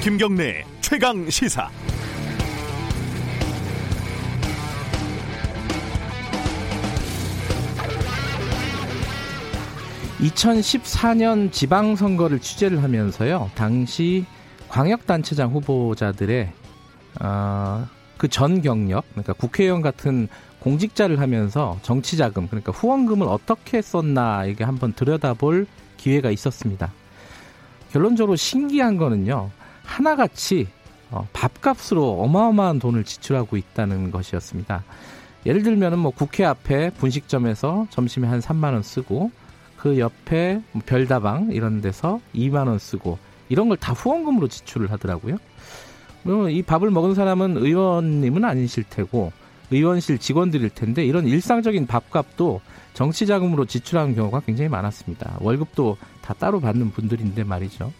김경래 최강 시사. (2014년) 지방선거를 취재를 하면서요 당시 광역단체장 후보자들의 어, 그전 경력 그러니까 국회의원 같은 공직자를 하면서 정치자금 그러니까 후원금을 어떻게 썼나 이게 한번 들여다볼 기회가 있었습니다. 결론적으로 신기한 거는요 하나같이 어, 밥값으로 어마어마한 돈을 지출하고 있다는 것이었습니다. 예를 들면은 뭐 국회 앞에 분식점에서 점심에 한 3만 원 쓰고 그 옆에 뭐 별다방 이런 데서 2만 원 쓰고 이런 걸 다 후원금으로 지출을 하더라고요. 이 밥을 먹은 사람은 의원님은 아니실 테고 의원실 직원들일 텐데 이런 일상적인 밥값도 정치 자금으로 지출하는 경우가 굉장히 많았습니다. 월급도 다 따로 받는 분들인데 말이죠.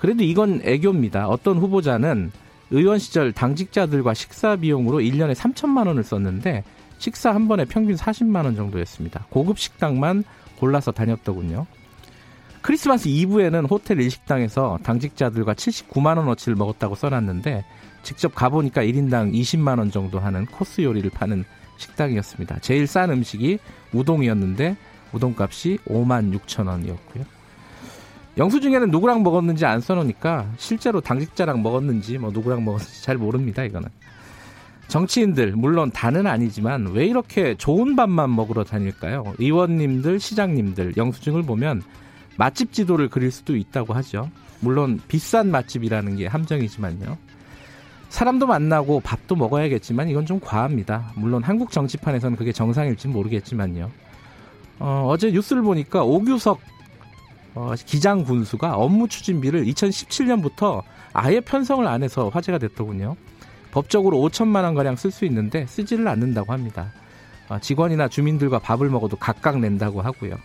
그래도 이건 애교입니다. 어떤 후보자는 의원 시절 당직자들과 식사 비용으로 1년에 3천만 원을 썼는데 식사 한 번에 평균 40만 원 정도였습니다. 고급 식당만 골라서 다녔더군요. 크리스마스 이브에는 호텔 일식당에서 당직자들과 79만 원어치를 먹었다고 써놨는데 직접 가보니까 1인당 20만 원 정도 하는 코스 요리를 파는 식당이었습니다. 제일 싼 음식이 우동이었는데 우동값이 5만 6천 원이었고요. 영수증에는 누구랑 먹었는지 안 써놓으니까 실제로 당직자랑 먹었는지 뭐 누구랑 먹었는지 잘 모릅니다. 이거는. 정치인들 물론 다는 아니지만 왜 이렇게 좋은 밥만 먹으러 다닐까요? 의원님들, 시장님들 영수증을 보면 맛집 지도를 그릴 수도 있다고 하죠. 물론 비싼 맛집이라는 게 함정이지만요. 사람도 만나고 밥도 먹어야겠지만 이건 좀 과합니다. 물론 한국 정치판에서는 그게 정상일지 모르겠지만요. 어, 어제 뉴스를 보니까 오규석 어, 기장 군수가 업무 추진비를 2017년부터 아예 편성을 안 해서 화제가 됐더군요. 법적으로 5천만 원 가량 쓸 수 있는데 쓰지를 않는다고 합니다. 어, 직원이나 주민들과 밥을 먹어도 각각 낸다고 하고요.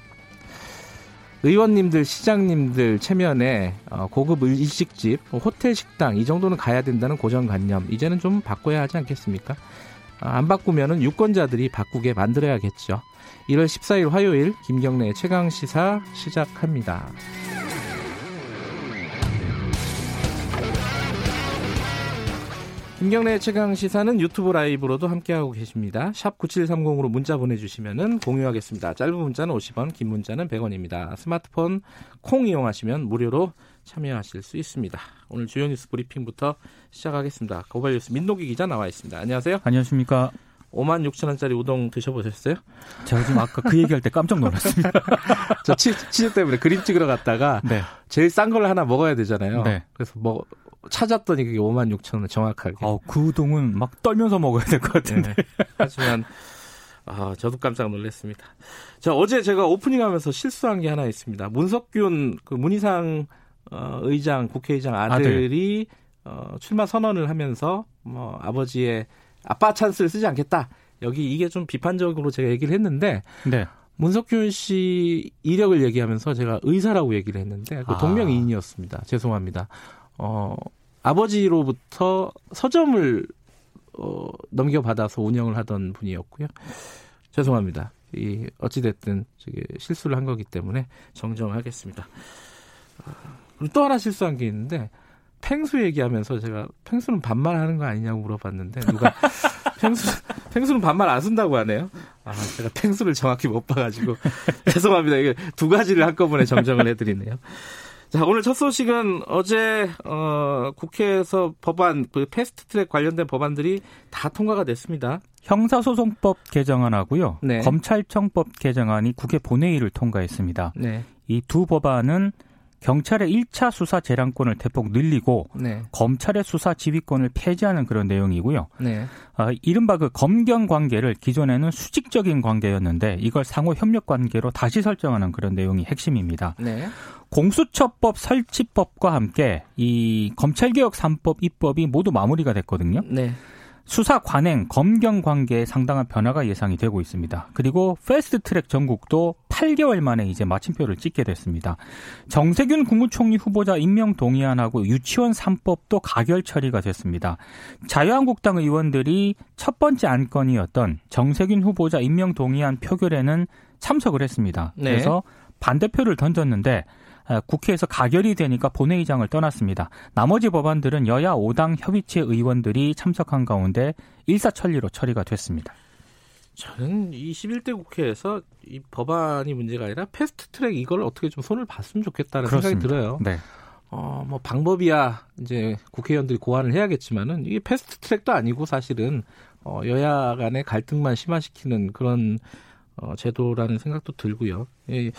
의원님들, 시장님들 체면에 어, 고급 일식집, 뭐 호텔 식당 이 정도는 가야 된다는 고정관념 이제는 좀 바꿔야 하지 않겠습니까? 아, 안 바꾸면은 유권자들이 바꾸게 만들어야겠죠. 1월 14일 화요일 김경래 최강 시사 시작합니다. 김경래 최강 시사는 유튜브 라이브로도 함께하고 계십니다. 샵 9730으로 문자 보내주시면 공유하겠습니다. 짧은 문자는 50원, 긴 문자는 100원입니다. 스마트폰 콩 이용하시면 무료로 참여하실 수 있습니다. 오늘 주요 뉴스 브리핑부터 시작하겠습니다. 고발 뉴스 민동기 기자 나와 있습니다. 안녕하세요. 안녕하십니까. 5만 6천 원짜리 우동 드셔보셨어요? 제가 지금 아까 그 얘기할 때 깜짝 놀랐습니다. 저 치, 즈 때문에 그림 찍으러 갔다가 네. 제일 싼 걸 하나 먹어야 되잖아요. 네. 그래서 뭐 찾았더니 그게 5만 6천 원 정확하게. 어, 그 우동은 막 떨면서 먹어야 될 것 같은데. 네. 하지만 아, 저도 깜짝 놀랐습니다. 자, 어제 제가 오프닝 하면서 실수한 게 하나 있습니다. 문석균 그 문희상 어, 의장 국회의장 아들이 아들. 어, 출마 선언을 하면서 뭐 아버지의 아빠 찬스를 쓰지 않겠다. 여기 이게 좀 비판적으로 제가 얘기를 했는데 네. 문석균 씨 이력을 얘기하면서 제가 의사라고 얘기를 했는데 그 아. 동명이인이었습니다. 죄송합니다. 어, 아버지로부터 서점을 어, 넘겨받아서 운영을 하던 분이었고요. 죄송합니다. 이 어찌됐든 실수를 한 거기 때문에 정정하겠습니다. 어, 그리고 또 하나 실수한 게 있는데 펭수 얘기하면서 제가 펭수는 반말 하는 거 아니냐고 물어봤는데 누가 펭수 펭수는 반말 안 쓴다고 하네요. 아 제가 펭수를 정확히 못 봐가지고 죄송합니다. 이게 두 가지를 한꺼번에 정정을 해드리네요. 자, 오늘 첫 소식은 어제 어, 국회에서 법안 그 패스트트랙 관련된 법안들이 다 통과가 됐습니다. 형사소송법 개정안하고요. 네. 검찰청법 개정안이 국회 본회의를 통과했습니다. 네. 이두 법안은 경찰의 1차 수사 재량권을 대폭 늘리고 네. 검찰의 수사 지휘권을 폐지하는 그런 내용이고요. 네. 아, 이른바 그 검경 관계를 기존에는 수직적인 관계였는데 이걸 상호 협력 관계로 다시 설정하는 그런 내용이 핵심입니다. 네. 공수처법 설치법과 함께 이 검찰개혁 3법 입법이 모두 마무리가 됐거든요. 네. 수사 관행, 검경 관계에 상당한 변화가 예상이 되고 있습니다. 그리고 패스트 트랙 전국도 8개월 만에 이제 마침표를 찍게 됐습니다. 정세균 국무총리 후보자 임명 동의안하고 유치원 3법도 가결 처리가 됐습니다. 자유한국당 의원들이 첫 번째 안건이었던 정세균 후보자 임명 동의안 표결에는 참석을 했습니다. 네. 그래서 반대표를 던졌는데 국회에서 가결이 되니까 본회의장을 떠났습니다. 나머지 법안들은 여야 5당 협의체 의원들이 참석한 가운데 일사천리로 처리가 됐습니다. 저는 21대 국회에서 이 법안이 문제가 아니라 패스트 트랙 이걸 어떻게 좀 손을 봤으면 좋겠다는 그렇습니다. 생각이 들어요. 네. 어, 뭐 방법이야 이제 국회의원들이 고안을 해야겠지만은 이게 패스트 트랙도 아니고 사실은 어, 여야 간의 갈등만 심화시키는 그런 어, 제도라는 생각도 들고요. 예,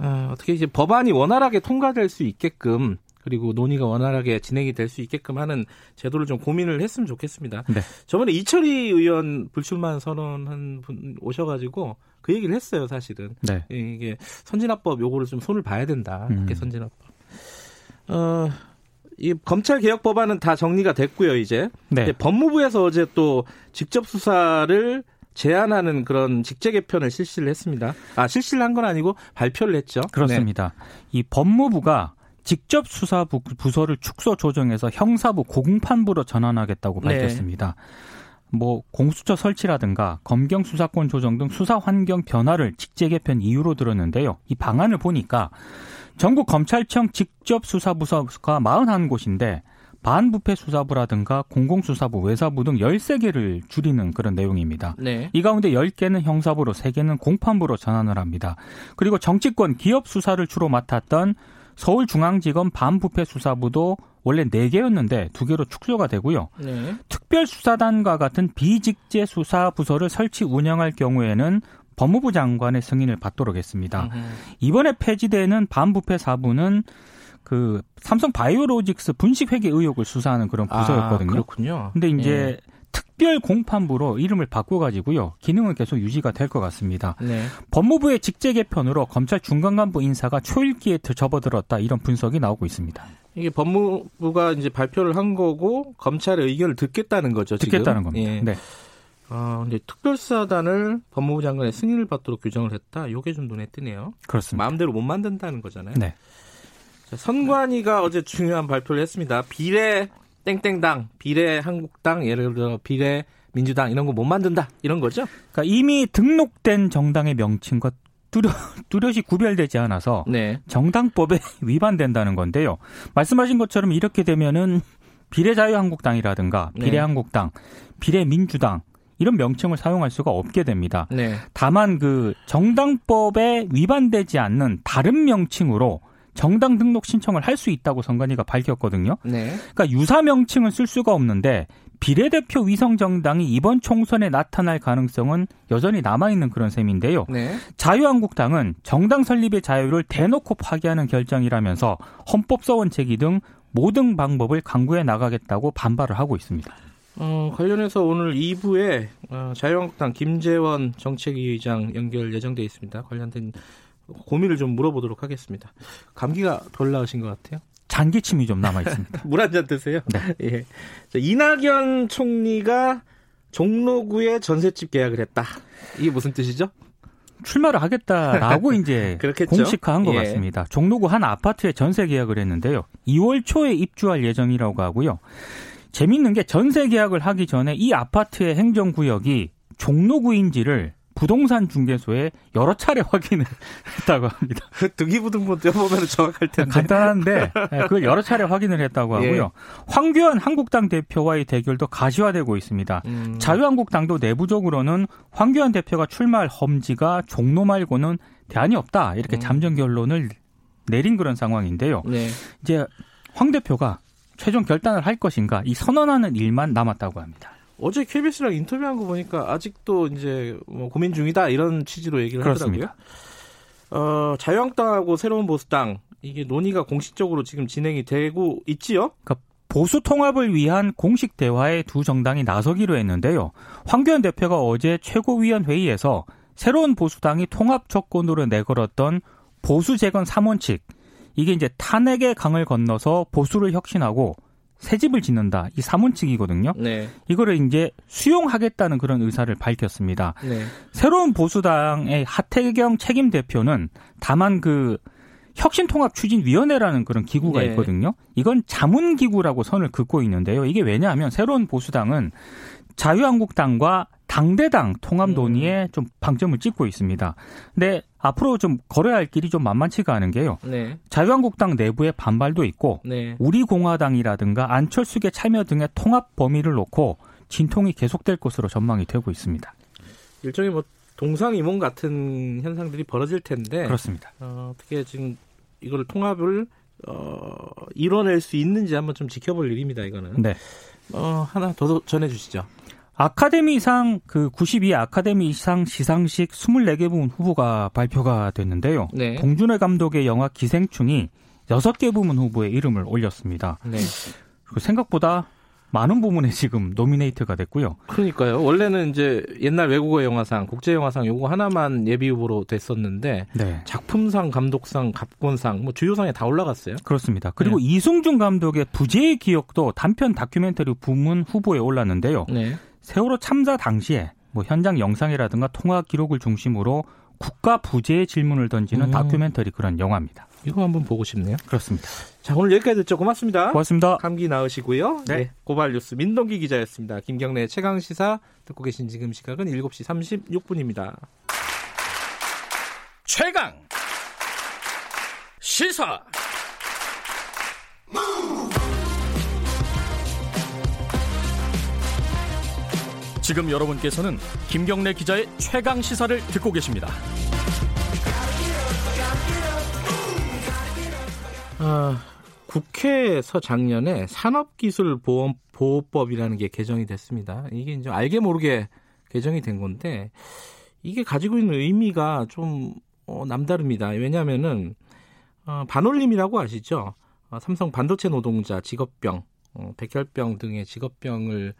어, 어떻게 이제 법안이 원활하게 통과될 수 있게끔 그리고 논의가 원활하게 진행이 될 수 있게끔 하는 제도를 좀 고민을 했으면 좋겠습니다. 네. 저번에 이철희 의원 불출마 선언한 분 오셔가지고 그 얘기를 했어요, 사실은. 네. 이게 선진화법 요거를 좀 손을 봐야 된다. 음. 선진화법. 어, 이 검찰 개혁 법안은 다 정리가 됐고요, 이제. 네. 법무부에서 어제 또 직접 수사를 제안하는 그런 직제 개편을 실시를 했습니다. 아, 실시를 한 건 아니고 발표를 했죠. 그렇습니다. 네. 이 법무부가 직접 수사 부서를 축소 조정해서 형사부 고공판부로 전환하겠다고 네. 밝혔습니다. 네. 뭐 공수처 설치라든가 검경 수사권 조정 등 수사 환경 변화를 직제 개편 이유로 들었는데요. 이 방안을 보니까 전국 검찰청 직접 수사 부서가 41곳인데 반부패 수사부라든가 공공수사부, 외사부 등 13개를 줄이는 그런 내용입니다. 네. 이 가운데 10개는 형사부로 3개는 공판부로 전환을 합니다. 그리고 정치권 기업 수사를 주로 맡았던 서울중앙지검 반부패 수사부도 원래 4개였는데 2개로 축소가 되고요. 네. 특별수사단과 같은 비직제 수사 부서를 설치 운영할 경우에는 법무부 장관의 승인을 받도록 했습니다. 으흠. 이번에 폐지되는 반부패 사부는 그 삼성 바이오로직스 분식 회계 의혹을 수사하는 그런 아, 부서였거든요. 아, 그렇군요. 근데 이제 예. 특별 공판부로 이름을 바꿔가지고요 기능은 계속 유지가 될 것 같습니다. 네. 법무부의 직제 개편으로 검찰 중간 간부 인사가 초읽기에 접어들었다 이런 분석이 나오고 있습니다. 이게 법무부가 이제 발표를 한 거고 검찰의 의견을 듣겠다는 거죠. 듣겠다는 겁니다. 예. 네. 아, 근데 특별수사단을 법무부 장관의 승인을 받도록 규정을 했다. 이게 좀 눈에 띄네요. 그렇습니다. 마음대로 못 만든다는 거잖아요. 네. 선관위가 어제 중요한 발표를 했습니다. 비례 땡땡당, 비례 한국당, 예를 들어 비례 민주당 이런 거 못 만든다 이런 거죠? 그러니까 이미 등록된 정당의 명칭과 뚜렷, 뚜렷이 구별되지 않아서 네. 정당법에 위반된다는 건데요. 말씀하신 것처럼 이렇게 되면은 비례자유한국당이라든가 네. 비례한국당, 네. 비례민주당 이런 명칭을 사용할 수가 없게 됩니다. 네. 다만 그 정당법에 위반되지 않는 다른 명칭으로 정당 등록 신청을 할 수 있다고 선관위가 밝혔거든요. 네. 그러니까 유사 명칭은 쓸 수가 없는데 비례대표 위성 정당이 이번 총선에 나타날 가능성은 여전히 남아 있는 그런 셈인데요. 네. 자유한국당은 정당 설립의 자유를 대놓고 파기하는 결정이라면서 헌법소원 제기 등 모든 방법을 강구해 나가겠다고 반발을 하고 있습니다. 어, 관련해서 오늘 2부에 어, 자유한국당 김재원 정책위 의장 연결 예정돼 있습니다. 관련된 고민을 좀 물어보도록 하겠습니다. 감기가 덜 나으신 것 같아요. 장기침이 좀 남아 있습니다. 물 한 잔 드세요. 네. 예. 이낙연 총리가 종로구에 전셋집 계약을 했다. 이게 무슨 뜻이죠? 출마를 하겠다라고 이제 공식화한 것 예. 같습니다. 종로구 한 아파트에 전세 계약을 했는데요. 2월 초에 입주할 예정이라고 하고요. 재밌는 게 전세 계약을 하기 전에 이 아파트의 행정구역이 종로구인지를 부동산 중개소에 여러 차례 확인을 했다고 합니다. 그 등기부등본 떼보면 정확할 텐데. 간단한데 네, 그걸 여러 차례 확인을 했다고 하고요. 예. 황교안 한국당 대표와의 대결도 가시화되고 있습니다. 음. 자유한국당도 내부적으로는 황교안 대표가 출마할 험지가 종로 말고는 대안이 없다 이렇게 음. 잠정 결론을 내린 그런 상황인데요. 네. 이제 황 대표가 최종 결단을 할 것인가 이 선언하는 일만 남았다고 합니다. 어제 KBS랑 인터뷰한 거 보니까 아직도 이제 뭐 고민 중이다 이런 취지로 얘기를 그렇습니다. 하더라고요. 어, 자유한국당하고 새로운 보수당 이게 논의가 공식적으로 지금 진행이 되고 있지요? 그러니까 보수 통합을 위한 공식 대화에 두 정당이 나서기로 했는데요. 황교안 대표가 어제 최고위원 회의에서 새로운 보수당이 통합 조건으로 내걸었던 보수 재건 3원칙 이게 이제 탄핵의 강을 건너서 보수를 혁신하고 새 집을 짓는다. 이 사문칙이거든요. 네. 이거를 이제 수용하겠다는 그런 의사를 밝혔습니다. 네. 새로운 보수당의 하태경 책임 대표는 다만 그 혁신통합 추진위원회라는 그런 기구가 네. 있거든요. 이건 자문 기구라고 선을 긋고 있는데요. 이게 왜냐하면 새로운 보수당은 자유한국당과 당대당 통합 논의에 음. 좀 방점을 찍고 있습니다. 근데 앞으로 좀 걸어야 할 길이 좀 만만치가 않은 게요. 네. 자유한국당 내부의 반발도 있고 네. 우리공화당이라든가 안철수계 참여 등의 통합 범위를 놓고 진통이 계속될 것으로 전망이 되고 있습니다. 일종의 뭐 동상이몽 같은 현상들이 벌어질 텐데 그렇습니다. 어, 어떻게 지금 이걸 통합을 어, 이뤄낼 수 있는지 한번 좀 지켜볼 일입니다. 이거는. 네. 어, 하나 더 전해 주시죠. 아카데미상 그 92회 아카데미상 시상식 24개 부문 후보가 발표가 됐는데요. 네. 봉준호 감독의 영화 기생충이 6개 부문 후보에 이름을 올렸습니다. 네. 생각보다 많은 부문에 지금 노미네이트가 됐고요. 그러니까요. 원래는 이제 옛날 외국어 영화상, 국제 영화상 요거 하나만 예비 후보로 됐었는데 네. 작품상, 감독상, 갑권상 뭐 주요 상에 다 올라갔어요. 그렇습니다. 그리고 네. 이승준 감독의 부재의 기억도 단편 다큐멘터리 부문 후보에 올랐는데요. 네. 세월호 참사 당시에 뭐 현장 영상이라든가 통화 기록을 중심으로 국가 부재의 질문을 던지는 음. 다큐멘터리 그런 영화입니다. 이거 한번 보고 싶네요. 그렇습니다. 자, 오늘 여기까지 듣죠. 고맙습니다. 고맙습니다. 감기 나으시고요. 네. 네 고발 뉴스 민동기 기자였습니다. 김경래 최강 시사 듣고 계신 지금 시각은 7시 36분입니다. 최강 시사 지금 여러분께서는 김경래 기자의 최강 시사를 듣고 계십니다. 아, 국회에서 작년에 산업기술보호법이라는 게 개정이 됐습니다. 이게 이제 알게 모르게 개정이 된 건데 이게 가지고 있는 의미가 좀 어, 남다릅니다. 왜냐하면은 어, 반올림이라고 아시죠? 어, 삼성 반도체 노동자 직업병, 어, 백혈병 등의 직업병을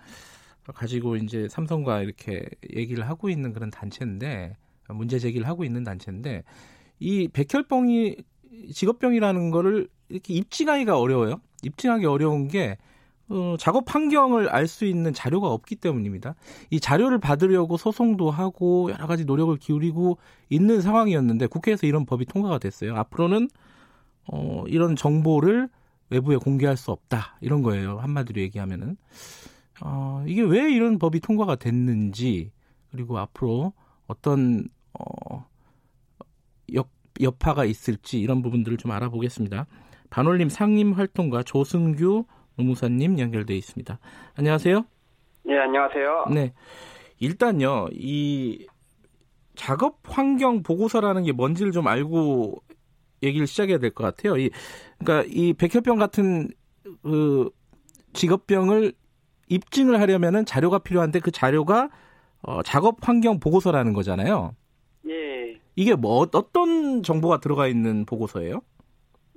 가지고 이제 삼성과 이렇게 얘기를 하고 있는 그런 단체인데 문제 제기를 하고 있는 단체인데 이 백혈병이 직업병이라는 거를 이렇게 입증하기가 어려워요. 입증하기 어려운 게 어, 작업 환경을 알 수 있는 자료가 없기 때문입니다. 이 자료를 받으려고 소송도 하고 여러 가지 노력을 기울이고 있는 상황이었는데 국회에서 이런 법이 통과가 됐어요. 앞으로는 어, 이런 정보를 외부에 공개할 수 없다 이런 거예요. 한마디로 얘기하면은 어, 이게 왜 이런 법이 통과가 됐는지 그리고 앞으로 어떤 어, 역 여파가 있을지 이런 부분들을 좀 알아보겠습니다. 반올림 상임 활동가 조승규 노무사님 연결돼 있습니다. 안녕하세요. 네, 안녕하세요. 네. 일단요, 이 작업 환경 보고서라는 게 뭔지를 좀 알고 얘기를 시작해야 될 것 같아요. 이, 그러니까 이 백혈병 같은 그 직업병을 입증을 하려면은 자료가 필요한데 그 자료가 어, 작업 환경 보고서라는 거잖아요. 이게 뭐 어떤 정보가 들어가 있는 보고서예요?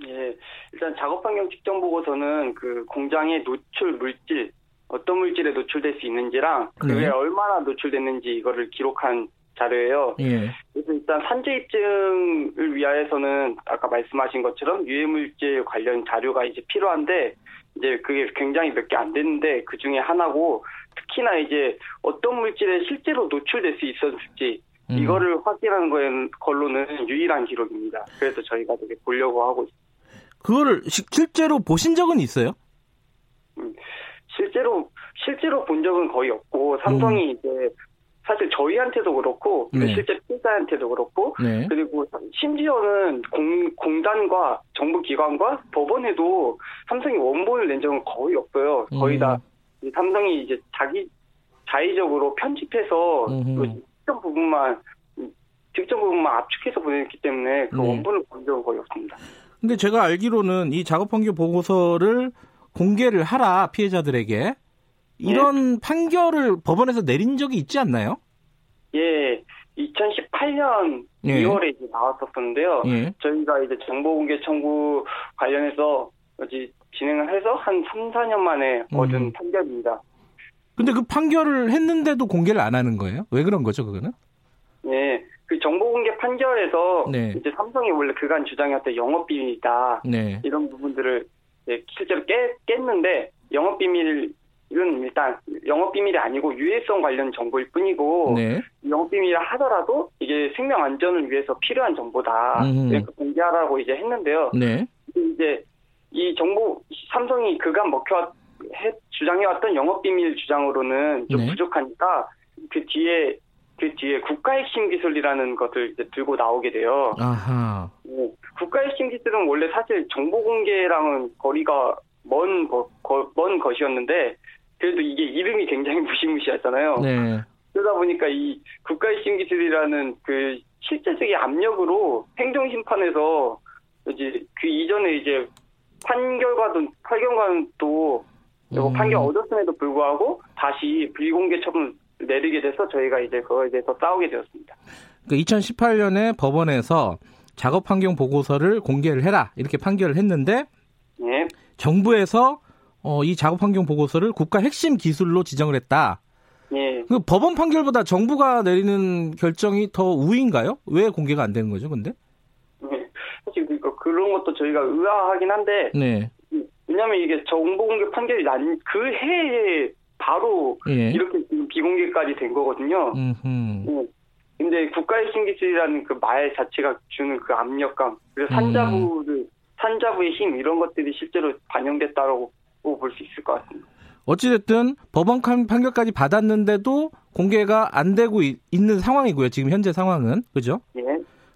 예, 일단 작업 환경 측정 보고서는 그 공장의 노출 물질 어떤 물질에 노출될 수 있는지랑 그게 네. 얼마나 노출됐는지 이거를 기록한 자료예요. 예. 그래서 일단 산재 입증을 위하여서는 아까 말씀하신 것처럼 유해 물질 관련 자료가 이제 필요한데 이제 그게 굉장히 몇 개 안 됐는데 그 중에 하나고 특히나 이제 어떤 물질에 실제로 노출될 수 있었을지 음. 이거를 확인하는 거엔 걸로는 유일한 기록입니다. 그래서 저희가 되게 보려고 하고 있습니다. 그거를 실제로 보신 적은 있어요? 음, 실제로 실제로 본 적은 거의 없고 삼성이 음. 이제 사실 저희한테도 그렇고 네. 실제 피자한테도 그렇고 네. 그리고 심지어는 공, 공단과 정부기관과 법원에도 삼성이 원본을 낸 적은 거의 없어요. 거의 음. 다 삼성이 이제 자기 자의적으로 편집해서 그 특정 부분만 특정 부분만 압축해서 보냈기 때문에 그 네. 원본을 본 적은 거의 없습니다. 근데 제가 알기로는 이 작업 환경 보고서를 공개를 하라 피해자들에게 이런 네. 판결을 법원에서 내린 적이 있지 않나요? 예, 2018년 예. 2월에 이제 나왔었는데요. 예. 저희가 이제 정보공개 청구 관련해서 진행을 해서 한 3, 4년 만에 얻은 음. 판결입니다. 근데 그 판결을 했는데도 공개를 안 하는 거예요? 왜 그런 거죠, 그거는? 네. 그 정보 공개 판결에서 네. 이제 삼성이 원래 그간 주장이었던 영업 비밀이다. 네. 이런 부분들을 실제로 깨, 깼는데 영업 비밀 은 일단 영업 비밀이 아니고 유해성 관련 정보일 뿐이고 네. 영업 비밀이라 하더라도 이게 생명 안전을 위해서 필요한 정보다. 음. 공개하라고 이제 했는데요. 네. 이제 이 정보 삼성이 그간 먹혀 해, 주장해왔던 영업 비밀 주장으로는 좀 네. 부족하니까 그 뒤에 그 뒤에 국가 핵심 기술이라는 것을 이제 들고 나오게 돼요. 아하. 네, 국가 핵심 기술은 원래 사실 정보 공개랑은 거리가 먼, 거, 거, 먼 것이었는데 그래도 이게 이름이 굉장히 무시무시하잖아요. 네. 그러다 보니까 이 국가 핵심 기술이라는 그 실제적인 압력으로 행정심판에서 이제 그 이전에 이제 판결과도 판결과는 또 음. 판결 얻었음에도 불구하고 다시 불공개 처분 내리게 돼서 저희가 이제 그거에 대해서 싸우게 되었습니다. 그 2018년에 법원에서 작업 환경 보고서를 공개를 해라 이렇게 판결을 했는데 네. 정부에서 어, 이 작업 환경 보고서를 국가 핵심 기술로 지정을 했다. 네. 그 법원 판결보다 정부가 내리는 결정이 더 우위인가요? 왜 공개가 안 되는 거죠, 근데? 네. 사실 그 그런 것도 저희가 의아하긴 한데 네. 왜냐하면 이게 정보 공개 판결이 난 그 해에 바로 예. 이렇게 비공개까지 된 거거든요. 음. 근데 국가의 신기술이라는 그 말 자체가 주는 그 압력감, 그리고 산자부를 음. 산자부의 힘 이런 것들이 실제로 반영됐다고 볼 수 있을 것 같습니다. 어찌됐든 법원 판결까지 받았는데도 공개가 안 되고 있, 는 상황이고요. 지금 현재 상황은 그죠? 예.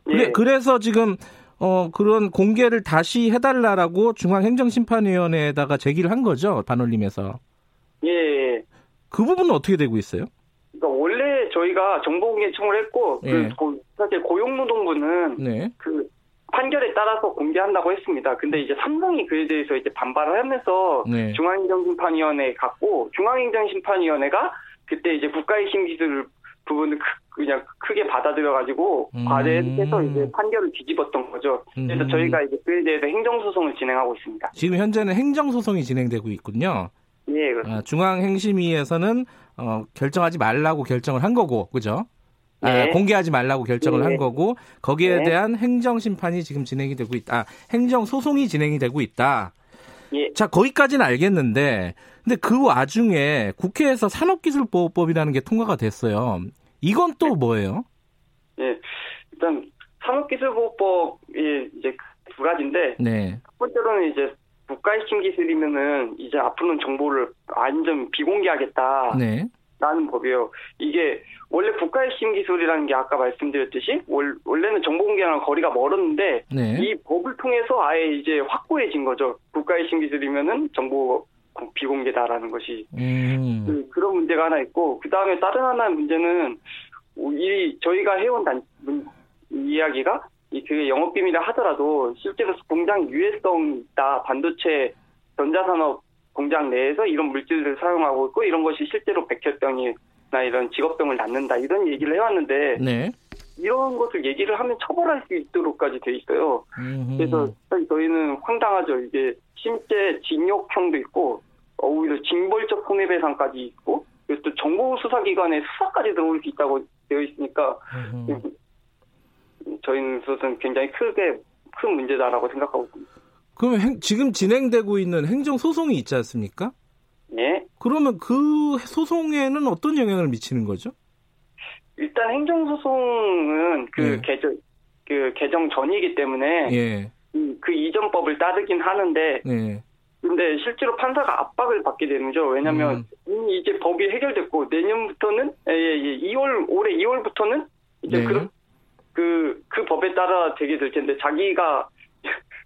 예. 그래, 서 지금 어 그런 공개를 다시 해달라라고 중앙행정심판위원회에다가 제기를 한 거죠 반올림에서. 예. 그 부분은 어떻게 되고 있어요? 그러니까 원래 저희가 정보공개 청을 했고 그 예. 그 사실 고용노동부는 네. 그 판결에 따라서 공개한다고 했습니다. 근데 이제 삼성이 그에 대해서 이제 반발을 하면서 네. 중앙행정심판위원회에 갔고 중앙행정심판위원회가 그때 이제 국가의 신기술 부분을 그냥 크게 받아들여가지고 음. 과대해서 이제 판결을 뒤집었던 거죠. 그래서 음. 저희가 이제 그에 대해서 행정소송을 진행하고 있습니다. 지금 현재는 행정소송이 진행되고 있군요. 예, 그렇습니다. 아, 중앙행심위에서는 어, 결정하지 말라고 결정을 한 거고, 그죠? 아, 네. 아, 공개하지 말라고 결정을 네. 한 거고 거기에 네. 대한 행정 심판이 지금 진행이 되고 있다. 아, 행정 소송이 진행이 되고 있다. 예. 자 거기까지는 알겠는데 근데 그 와중에 국회에서 산업기술보호법이라는 게 통과가 됐어요. 이건 또 네. 뭐예요? 예, 일단 산업기술보호법이 이제 두 가지인데 네. 첫 번째로는 이제 국가핵심 기술이면은 이제 앞으로는 정보를 완전 비공개하겠다. 네. 라는 법이에요. 이게 원래 국가의 핵심 기술이라는 게 아까 말씀드렸듯이 월, 원래는 정보 공개랑 거리가 멀었는데 네. 이 법을 통해서 아예 이제 확고해진 거죠. 국가의 핵심 기술이면은 정보 비공개다라는 것이 음. 그, 런 문제가 하나 있고 그 다음에 다른 하나의 문제는 이 저희가 해온 단 문, 이야기가 이 그게 영업 비밀이라 하더라도 실제로 공장 유해성 있다 반도체 전자산업 공장 내에서 이런 물질을 사용하고 있고 이런 것이 실제로 백혈병이나 이런 직업병을 낳는다 이런 얘기를 해왔는데 네. 이런 것을 얘기를 하면 처벌할 수 있도록까지 돼 있어요. 음흠. 그래서 저희는 황당하죠. 이게 실제 징역형도 있고 오히려 징벌적 손해배상까지 있고 그리고 또 정보 수사기관에 수사까지 들어올 수 있다고 되어 있으니까 저희는 그것은 굉장히 크게 큰 문제다라고 생각하고 있습니다. 그러면 행, 지금 진행되고 있는 행정 소송이 있지 않습니까? 네. 그러면 그 소송에는 어떤 영향을 미치는 거죠? 일단 행정 소송은 그 예. 개정 그 개정 전이기 때문에 예. 그, 그 이전 법을 따르긴 하는데 예. 근데 실제로 판사가 압박을 받게 되는 거죠. 왜냐하면 음. 이제 법이 해결됐고 내년부터는 예, 예, 2월 올해 2월부터는 이제 네. 그, 그, 그 법에 따라 되게 될 텐데 자기가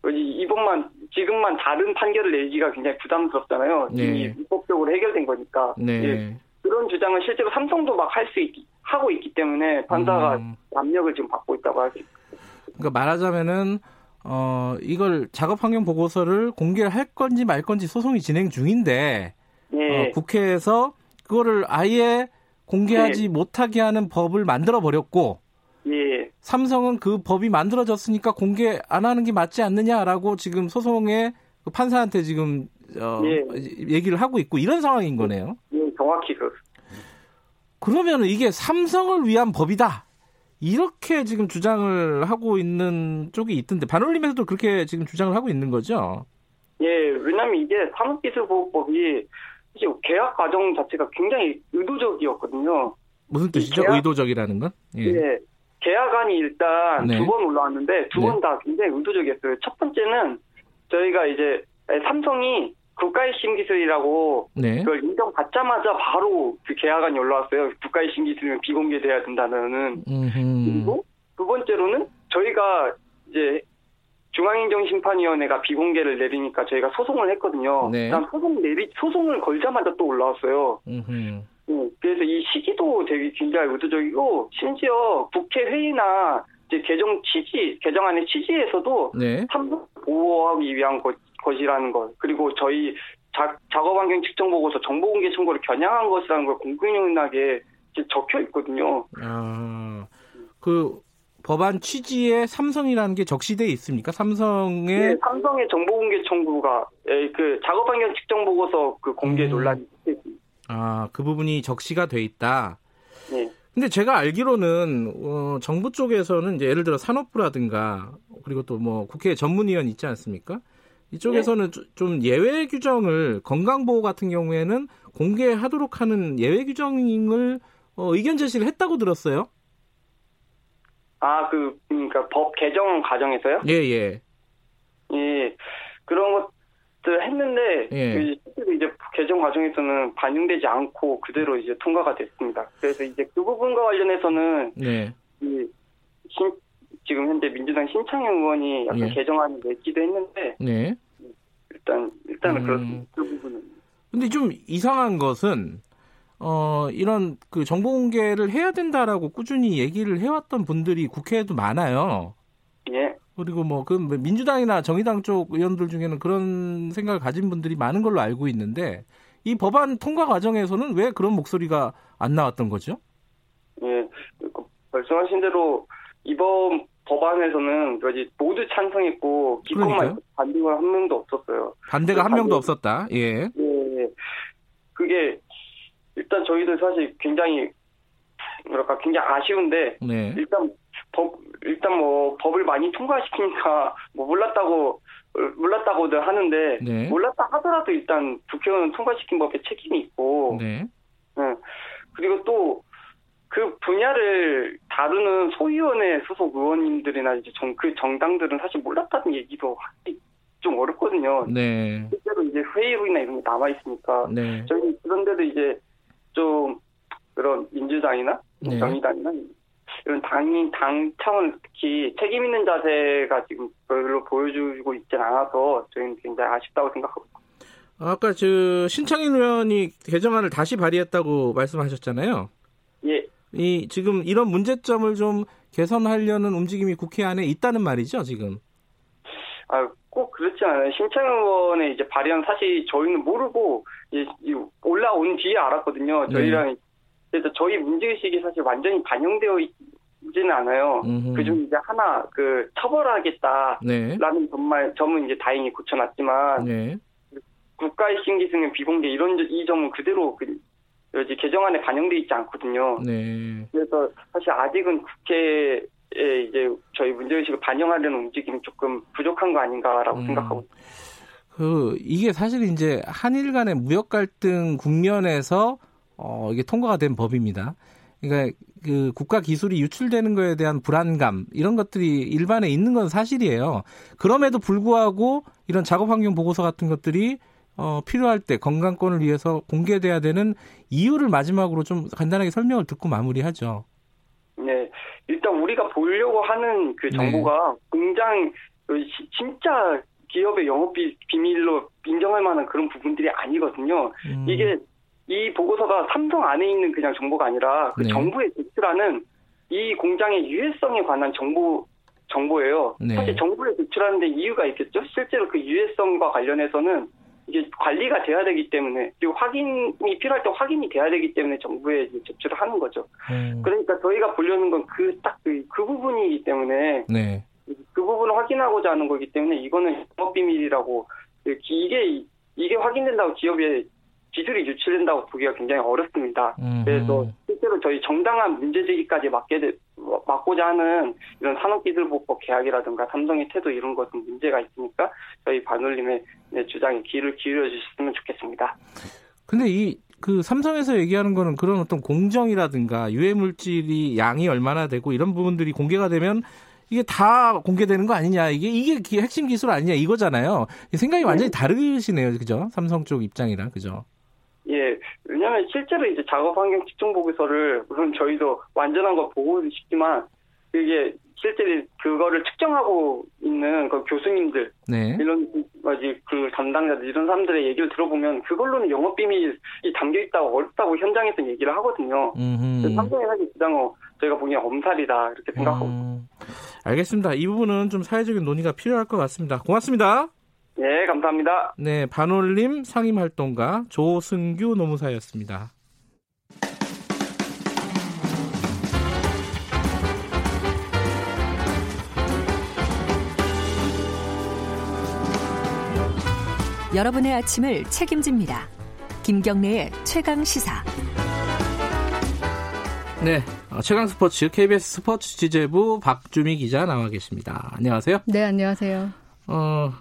이번만 지금만 다른 판결을 내기가 굉장히 부담스럽잖아요. 네. 이 입법적으로 해결된 거니까. 네. 예. 그런 주장은 실제로 삼성도 막 할 수 있기 하고 있기 때문에 판사가 음. 압력을 지금 받고 있다고 할수 있습니다. 그러니까 말하자면은 어 이걸 작업 환경 보고서를 공개할 건지 말 건지 소송이 진행 중인데 예. 어, 국회에서 그거를 아예 공개하지 예. 못하게 하는 법을 만들어 버렸고 예. 삼성은 그 법이 만들어졌으니까 공개 안 하는 게 맞지 않느냐라고 지금 소송에 그 판사한테 지금 어, 예. 얘기를 하고 있고 이런 상황인 거네요. 예, 정확히 그. 그러면 이게 삼성을 위한 법이다. 이렇게 지금 주장을 하고 있는 쪽이 있던데 반올림에서도 그렇게 지금 주장을 하고 있는 거죠? 예, 왜냐하면 이게 산업기술보호법이 계약 과정 자체가 굉장히 의도적이었거든요. 무슨 뜻이죠? 계약, 의도적이라는 건? 예. 예 계약안이 일단 네. 두번 올라왔는데 두 번다 네. 굉장히 의도적이었어요. 첫 번째는 저희가 이제 삼성이 국가의 신기술이라고 네. 그걸 인정받자마자 바로 그 계약안이 올라왔어요. 국가의 신기술이면 비공개돼야 된다는. 그리고 두 번째로는 저희가 이제 중앙행정심판위원회가 비공개를 내리니까 저희가 소송을 했거든요. 네. 소송 내리 소송을 걸자마자 또 올라왔어요. 음, 그래서 이 시기도 되게 굉장히 의도적이고 심지어 국회 회의나 이제 개정 취지 개정안의 취지에서도 네. 삼성 보호하기 위한 것, 것이라는 것 그리고 저희 자, 작업 환경 측정 보고서 정보 공개 청구를 겨냥한 것이라는 걸 공공연하게 적혀 있거든요. 아, 그 법안 취지에 삼성이라는 게 적시돼 있습니까? 삼성의 네, 삼성의 정보 공개 청구가 예, 그 작업 환경 측정 보고서 그 공개 음. 논란이 있습니다. 아, 그 부분이 적시가 돼 있다. 네. 근데 제가 알기로는 어, 정부 쪽에서는 이제 예를 들어 산업부라든가 그리고 또 뭐 국회 전문위원 있지 않습니까? 이쪽에서는 네. 좀 예외 규정을 건강보호 같은 경우에는 공개하도록 하는 예외 규정을 어, 의견 제시를 했다고 들었어요. 아, 그, 그러니까 법 개정 과정에서요? 예, 예. 예. 그런 것들 했는데, 예. 그 이제 개정 과정에서는 반영되지 않고 그대로 이제 통과가 됐습니다. 그래서 이제 그 부분과 관련해서는, 네. 이, 신, 지금 현재 민주당 신창현 의원이 약간 예. 개정안을 냈기도 했는데, 네. 일단, 일단은 음. 그렇습니다. 그 부분은. 근데 좀 이상한 것은, 어, 이런 그 정보 공개를 해야 된다라고 꾸준히 얘기를 해왔던 분들이 국회에도 많아요. 예. 그리고 뭐 그 민주당이나 정의당 쪽 의원들 중에는 그런 생각을 가진 분들이 많은 걸로 알고 있는데 이 법안 통과 과정에서는 왜 그런 목소리가 안 나왔던 거죠? 예, 그 말씀하신 대로 이번 법안에서는 모두 찬성했고 기권만 반대가 한 명도 없었어요. 반대가 한 명도 없었다. 예. 예. 그게 일단 저희도 사실 굉장히 뭐랄까 굉장히 아쉬운데 네. 일단 법 일단 뭐 법을 많이 통과시키니까 뭐 몰랐다고 몰랐다고들 하는데 네. 몰랐다 하더라도 일단 국회의원 통과시킨 법에 책임이 있고 네. 네. 그리고 또 그 분야를 다루는 소위원회 소속 의원님들이나 이제 정, 그 정당들은 사실 몰랐다는 얘기도 하기 좀 어렵거든요. 네. 실제로 이제 회의록이나 이런 게 남아 있으니까 네. 저희 그런데도 이제 좀 그런 민주당이나 네. 정의당이나 이런 당인 당 차원 특히 책임 있는 자세가 지금 별로 보여주고 있지는 않아서 저희는 굉장히 아쉽다고 생각하고 있습니다. 아까 저 신창인 의원이 개정안을 다시 발의했다고 말씀하셨잖아요. 예. 이 지금 이런 문제점을 좀 개선하려는 움직임이 국회 안에 있다는 말이죠, 지금. 아, 꼭 그렇지 않아요. 신창 의원의 이제 발의안 사실 저희는 모르고 올라온 뒤에 알았거든요. 네. 저희랑 네. 그래서 저희 문제의식이 사실 완전히 반영되어 있 지는 않아요. 그중 이제 하나 그 처벌하겠다라는 네. 정말 점은 이제 다행히 고쳐놨지만 네. 국가의 신기승은 비공개 이런 이 점은 그대로 그 여지 개정안에 반영돼 있지 않거든요. 네. 그래서 사실 아직은 국회 예, 이제 저희 문제의식을 반영하려는 움직임이 조금 부족한 거 아닌가라고 음. 생각하고 그 이게 사실 이제 한일 간의 무역 갈등 국면에서 어 이게 통과가 된 법입니다. 그러니까 그 국가 기술이 유출되는 거에 대한 불안감 이런 것들이 일반에 있는 건 사실이에요. 그럼에도 불구하고 이런 작업 환경 보고서 같은 것들이 어 필요할 때 건강권을 위해서 공개돼야 되는 이유를 마지막으로 좀 간단하게 설명을 듣고 마무리하죠. 네. 일단 우리가 보려고 하는 그 네. 정보가 네. 굉장히 그 진짜 기업의 영업 비밀로 인정할 만한 그런 부분들이 아니거든요. 음. 이게 이 보고서가 삼성 안에 있는 그냥 정보가 아니라 그 네. 정부에 제출하는 이 공장의 유해성에 관한 정보 정보예요. 네. 사실 정부에 제출하는데 이유가 있겠죠. 실제로 그 유해성과 관련해서는 이게 관리가 돼야 되기 때문에 그리고 확인이 필요할 때 확인이 돼야 되기 때문에 정부에 제출을 하는 거죠. 음. 그러니까 저희가 보려는 건 그 딱그 그 부분이기 때문에 네. 그 부분을 확인하고자 하는 거기 때문에 이거는 영업 비밀이라고 이게 이게 확인된다고 기업에 기술이 유출된다고 보기가 굉장히 어렵습니다. 음. 그래서 실제로 저희 정당한 문제제기까지 막게 되, 막고자 하는 이런 산업기술보법 계약이라든가 삼성의 태도 이런 것은 문제가 있으니까 저희 반올림의 주장에 귀를 기울여 주셨으면 좋겠습니다. 근데 이 그 삼성에서 얘기하는 거는 그런 어떤 공정이라든가 유해 물질이 양이 얼마나 되고 이런 부분들이 공개가 되면 이게 다 공개되는 거 아니냐 이게 이게 핵심 기술 아니냐 이거잖아요. 생각이 완전히 네. 다르시네요, 그죠? 삼성 쪽 입장이랑 그죠? 예, 왜냐하면 실제로 이제 작업 환경 측정 보고서를 물론 저희도 완전한 거 보고 싶지만 이게 실제 그거를 측정하고 있는 그 교수님들 네. 이런 그 담당자들 이런 사람들의 얘기를 들어보면 그걸로는 영업 비밀이 담겨 있다고 어렵다고 현장에서 얘기를 하거든요. 삼성의 사실 주장은 저희가 보기엔 엄살이다 이렇게 생각하고. 음, 알겠습니다. 이 부분은 좀 사회적인 논의가 필요할 것 같습니다. 고맙습니다. 네, 감사합니다. 네, 반올림 상임활동가 조승규 노무사였습니다. 여러분의 아침을 책임집니다. 김경래의 최강 시사. 네, 어, 최강 스포츠 KBS 스포츠 취재부 박주미 기자 나와 계십니다. 안녕하세요. 네, 안녕하세요. 어,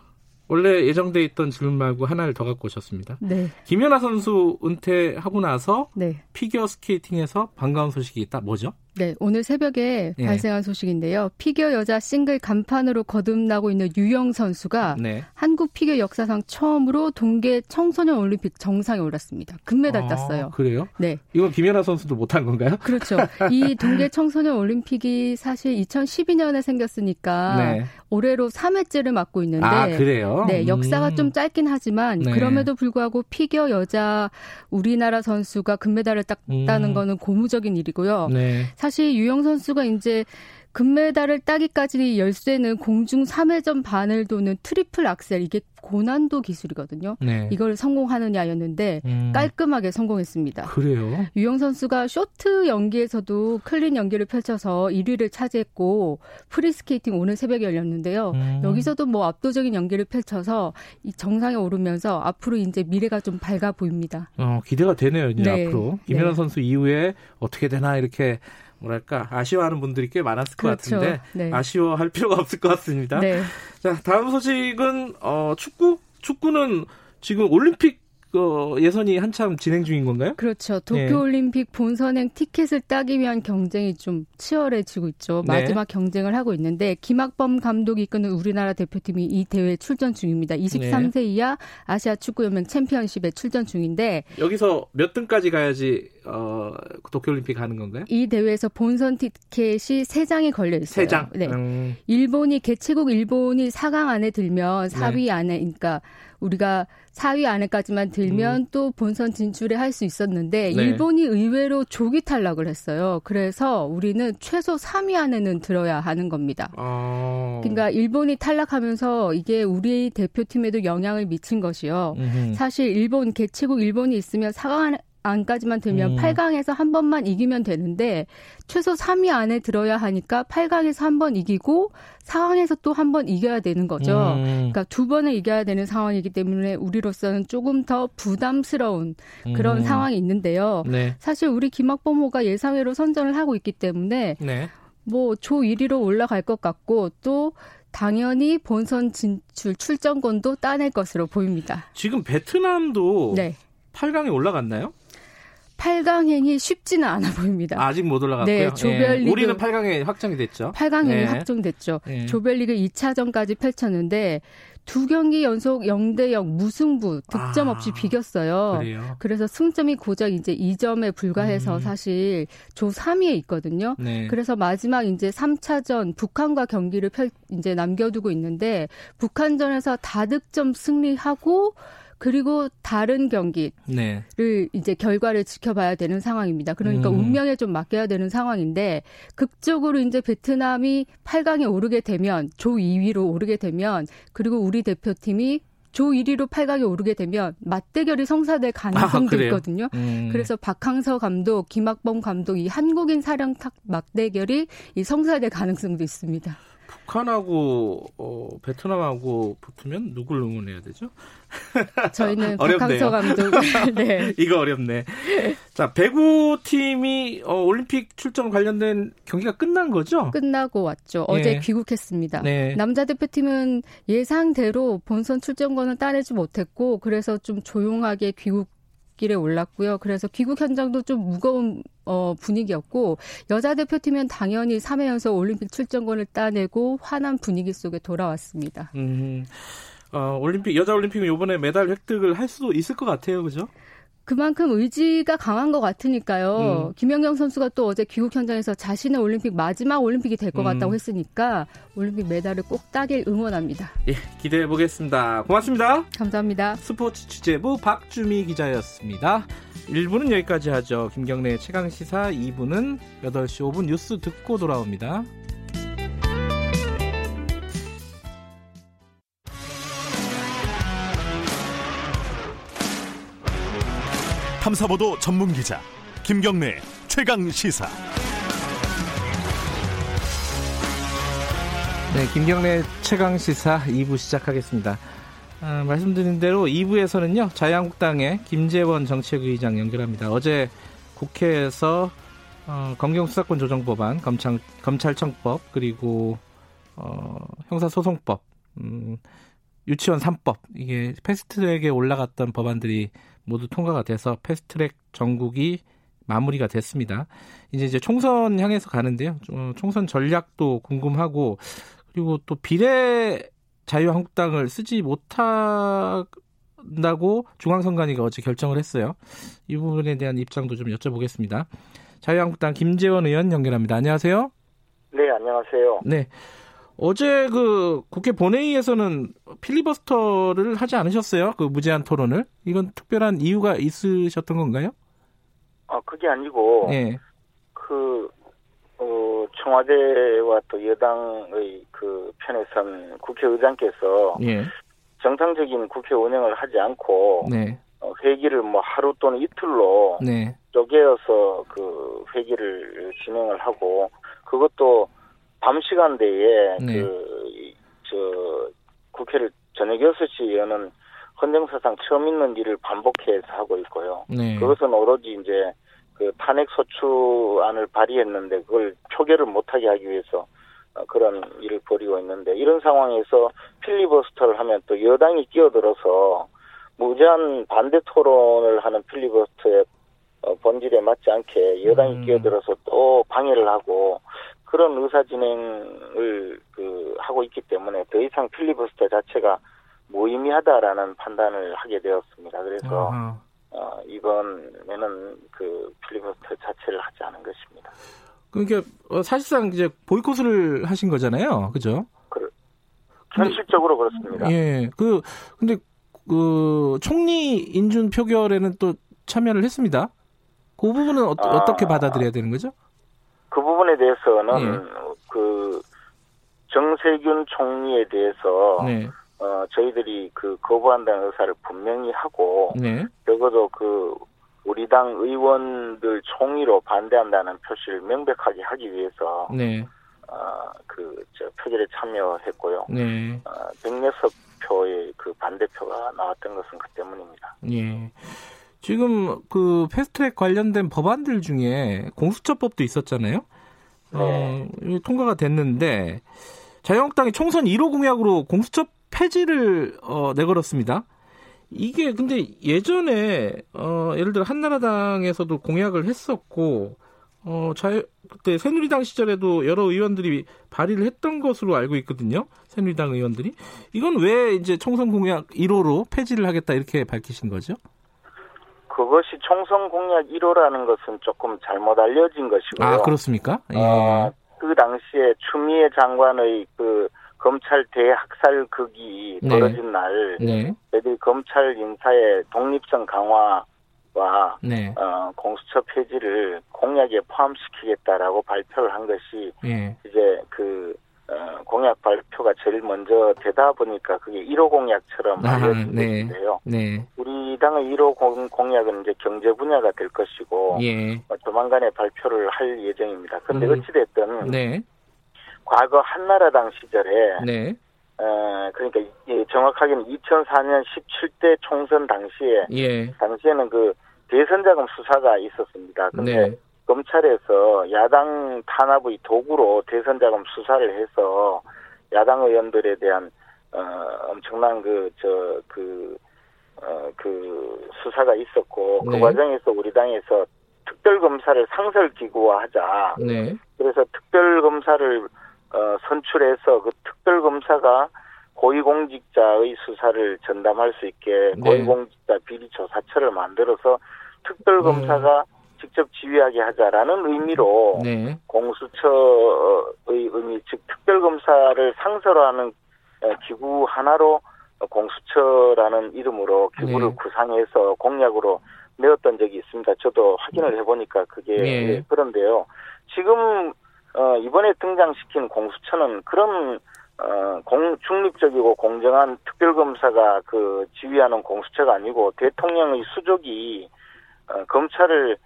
원래 예정돼 있던 질문 말고 하나를 더 갖고 오셨습니다. 네. 김연아 선수 은퇴하고 나서 네. 피겨 스케이팅에서 반가운 소식이 있다. 뭐죠? 네, 오늘 새벽에 네. 발생한 소식인데요. 피겨 여자 싱글 간판으로 거듭나고 있는 유영 선수가 네. 한국 피겨 역사상 처음으로 동계 청소년 올림픽 정상에 올랐습니다. 금메달 아, 땄어요. 그래요? 네. 이건 김연아 선수도 못한 건가요? 그렇죠. 이 동계 청소년 올림픽이 사실 2012년에 생겼으니까 네. 올해로 3회째를 맞고 있는데 아, 그래요? 네, 역사가 음. 좀 짧긴 하지만 네. 그럼에도 불구하고 피겨 여자 우리나라 선수가 금메달을 땄다는 음. 거는 고무적인 일이고요. 네. 사실 유영 선수가 이제 금메달을 따기까지 열쇠는 공중 3회전 반을 도는 트리플 악셀 이게 고난도 기술이거든요. 네. 이걸 성공하느냐였는데 음. 깔끔하게 성공했습니다. 그래요? 유영 선수가 쇼트 연기에서도 clean 연기를 펼쳐서 1위를 차지했고 프리스케이팅 오늘 새벽에 열렸는데요. 음. 여기서도 뭐 압도적인 연기를 펼쳐서 이 정상에 오르면서 앞으로 이제 미래가 좀 밝아 보입니다. 어, 기대가 되네요. 이제 네. 앞으로 김연아 네. 선수 이후에 어떻게 되나 이렇게 뭐랄까 아쉬워하는 분들이 꽤 많았을 그렇죠. 것 같은데 네. 아쉬워할 필요가 없을 것 같습니다. 네. 자 다음 소식은 어, 축구 축구는 지금 올림픽 그 예선이 한참 진행 중인 건가요? 그렇죠. 도쿄올림픽 네. 본선행 티켓을 따기 위한 경쟁이 좀 치열해지고 있죠. 네. 마지막 네. 경쟁을 하고 있는데 김학범 감독이 이끄는 우리나라 대표팀이 이 대회에 출전 중입니다. 23세 네. 이하 아시아 축구연맹 챔피언십에 출전 중인데 여기서 몇 등까지 가야지 어, 도쿄올림픽 가는 건가요? 이 대회에서 본선 티켓이 3장이 걸려 있어요. 3장. 네. 음. 일본이 개최국 일본이 4강 안에 들면 4위 안에 그러니까 우리가 4위 안에까지만 들면 음. 또 본선 진출에 할 수 있었는데 네. 일본이 의외로 조기 탈락을 했어요. 그래서 우리는 최소 3위 안에는 들어야 하는 겁니다. 아. 그러니까 일본이 탈락하면서 이게 우리 대표팀에도 영향을 미친 것이요. 음흠. 사실 일본 개최국 일본이 있으면 4강 안까지만 들면 음. 8강에서 한 번만 이기면 되는데 최소 3위 안에 들어야 하니까 8강에서 한 번 이기고 4강에서 또 한 번 이겨야 되는 거죠. 음. 그러니까 두 번을 이겨야 되는 상황이기 때문에 우리로서는 조금 더 부담스러운 그런 음. 상황이 있는데요. 네. 사실 우리 김학범호가 예상외로 선전을 하고 있기 때문에 네. 뭐조 1위로 올라갈 것 같고 또 당연히 본선 진출 출전권도 따낼 것으로 보입니다. 지금 베트남도 네. 8강에 올라갔나요? 8강행이 쉽지는 않아 보입니다. 아직 못 올라갔고요. 네, 조별리그 예. 우리는 8강에 확정이 됐죠. 8강행이 네. 확정됐죠. 네. 조별리그 2차전까지 펼쳤는데 두 경기 연속 0대 0 무승부 득점 아, 없이 비겼어요. 그래요? 그래서 승점이 고작 이제 2점에 불과해서 음. 사실 조 3위에 있거든요. 네. 그래서 마지막 이제 3차전 북한과 경기를 펼 이제 남겨두고 있는데 북한전에서 다득점 승리하고 그리고 다른 경기를 네. 이제 결과를 지켜봐야 되는 상황입니다. 그러니까 음. 운명에 좀 맡겨야 되는 상황인데 극적으로 이제 베트남이 8강에 오르게 되면 조 2위로 오르게 되면 그리고 우리 대표팀이 조 1위로 8강에 오르게 되면 맞대결이 성사될 가능성도 아, 있거든요. 음. 그래서 박항서 감독, 김학범 감독 이 한국인 사령탑 맞대결이 이 성사될 가능성도 있습니다. 북한하고 어, 베트남하고 붙으면 누굴 응원해야 되죠? 저희는 박항서 감독. 네. 이거 어렵네. 자, 배구 팀이 어, 올림픽 출전 관련된 경기가 끝난 거죠? 끝나고 왔죠. 어제 네. 귀국했습니다. 네. 남자 대표팀은 예상대로 본선 출전권을 따내지 못했고 그래서 좀 조용하게 귀국 뒷길에 올랐고요. 그래서 귀국 현장도 좀 무거운 어, 분위기였고 여자 대표팀은 당연히 3회 연속 올림픽 출전권을 따내고 환한 분위기 속에 돌아왔습니다. 음, 어, 올림픽 여자 올림픽은 이번에 메달 획득을 할 수도 있을 것 같아요, 그죠? 그만큼 의지가 강한 것 같으니까요. 음. 김연경 선수가 또 어제 귀국 현장에서 자신의 올림픽 마지막 올림픽이 될것 음. 같다고 했으니까 올림픽 메달을 꼭 따길 응원합니다. 예, 기대해 보겠습니다. 고맙습니다. 감사합니다. 스포츠 취재부 박주미 기자였습니다. 1부는 여기까지 하죠. 김경래 최강 시사 2부는 8시 5분 뉴스 듣고 돌아옵니다. 탐사보도 전문 기자 김경래 최강 시사. 네, 김경래 최강 시사 2부 시작하겠습니다. 아, 말씀드린 대로 2부에서는요 자유한국당의 김재원 정책의장 연결합니다. 어제 국회에서 어, 검경 수사권 조정 법안, 검찰, 검찰청법 그리고 어, 형사소송법, 음, 유치원 3법 이게 패스트트랙에 올라갔던 법안들이 모두 통과가 돼서 패스트트랙 전국이 마무리가 됐습니다. 이제 이제 총선 향해서 가는데요. 총선 전략도 궁금하고 그리고 또 비례 자유한국당을 쓰지 못한다고 중앙선관위가 어제 결정을 했어요. 이 부분에 대한 입장도 좀 여쭤보겠습니다. 자유한국당 김재원 의원 연결합니다. 안녕하세요. 네, 안녕하세요. 네. 어제 그 국회 본회의에서는 필리버스터를 하지 않으셨어요? 그 무제한 토론을? 이건 특별한 이유가 있으셨던 건가요? 아, 그게 아니고, 네. 그, 어, 청와대와 또 여당의 그 편에 선 국회의장께서 예. 정상적인 국회 운영을 하지 않고, 네. 어, 회기를 뭐 하루 또는 이틀로 네. 쪼개어서 그 회기를 진행을 하고, 그것도 밤 시간대에 네. 그저 국회를 저녁 6시 여는 헌정사상 처음 있는 일을 반복해서 하고 있고요. 네. 그것은 오로지 이제 그 탄핵 소추안을 발의했는데 그걸 표결을 못하게 하기 위해서 어, 그런 일을 벌이고 있는데 이런 상황에서 필리버스터를 하면 또 여당이 끼어들어서 무제한 반대 토론을 하는 필리버스터의 어, 본질에 맞지 않게 여당이 음. 끼어들어서 또 방해를 하고 그런 의사 진행을 그 하고 있기 때문에 더 이상 필리버스터 자체가 무의미하다라는 판단을 하게 되었습니다. 그래서 어, 이번에는 그 필리버스터 자체를 하지 않은 것입니다. 그러니까 어, 사실상 이제 보이콧을 하신 거잖아요, 그죠? 그, 현실적으로 근데, 그렇습니다. 예, 그 근데 그 총리 인준 표결에는 또 참여를 했습니다. 그 부분은 어, 아, 떻게 받아들여야 되는 거죠? 그 부분에 대해서는 네. 그 정세균 총리에 대해서 네. 어 저희들이 그 거부한다는 의사를 분명히 하고 네. 적어도 그 우리 당 의원들 총의로 반대한다는 표시를 명백하게 하기 위해서 네. 어 그저 표결에 참여했고요. 네. 어 106표의 그 반대표가 나왔던 것은 그 때문입니다. 예. 지금 그 패스트트랙 관련된 법안들 중에 공수처법도 있었잖아요. 네. 어, 통과가 됐는데 자유한국당이 총선 1호 공약으로 공수처 폐지를 어, 내걸었습니다. 이게 근데 예전에 어, 예를 들어 한나라당에서도 공약을 했었고 어, 자유 그때 새누리당 시절에도 여러 의원들이 발의를 했던 것으로 알고 있거든요. 새누리당 의원들이 이건 왜 이제 총선 공약 1호로 폐지를 하겠다 이렇게 밝히신 거죠? 그것이 총선 공약 1호라는 것은 조금 잘못 알려진 것이고요. 아 그렇습니까? 예. 어, 그 당시에 추미애 장관의 그 검찰 대학살극이 네. 벌어진 날, 네. 저희들이 검찰 인사의 독립성 강화와 네. 어, 공수처 폐지를 공약에 포함시키겠다라고 발표를 한 것이 네. 이제 그 어, 공약 발표가 제일 먼저 되다 보니까 그게 1호 공약처럼 알려진 네. 것인데요. 네. 우리 당의 1호 공, 약은 이제 경제 분야가 될 것이고 예. 어, 조만간에 발표를 할 예정입니다. 그런데 음. 어찌됐든 네. 과거 한나라당 시절에 네. 어, 그러니까 예, 정확하게는 2004년 17대 총선 당시에 예. 당시에는 그 대선자금 수사가 있었습니다. 근데 네. 검찰에서 야당 탄압의 도구로 대선 자금 수사를 해서 야당 의원들에 대한 어 엄청난 그 저그 그, 어, 그 수사가 있었고 그 네. 그 과정에서 우리 당에서 특별검사를 상설 기구화하자. 네. 그래서 특별검사를 어, 선출해서 그 특별검사가 고위공직자의 수사를 전담할 수 있게 네. 고위공직자 비리조사처를 만들어서 특별검사가 음. 직접 지휘하게 하자라는 의미로 네. 공수처의 의미 즉 특별검사를 상설하는 어, 기구 하나로 공수처라는 이름으로 기구를 네. 구상해서 공약으로 내었던 적이 있습니다. 저도 확인을 해보니까 그게 네. 그런데요. 지금 어, 이번에 등장시킨 공수처는 그런 어, 공, 중립적이고 공정한 특별검사가 그 지휘하는 공수처가 아니고 대통령의 수족이 어, 검찰을 어,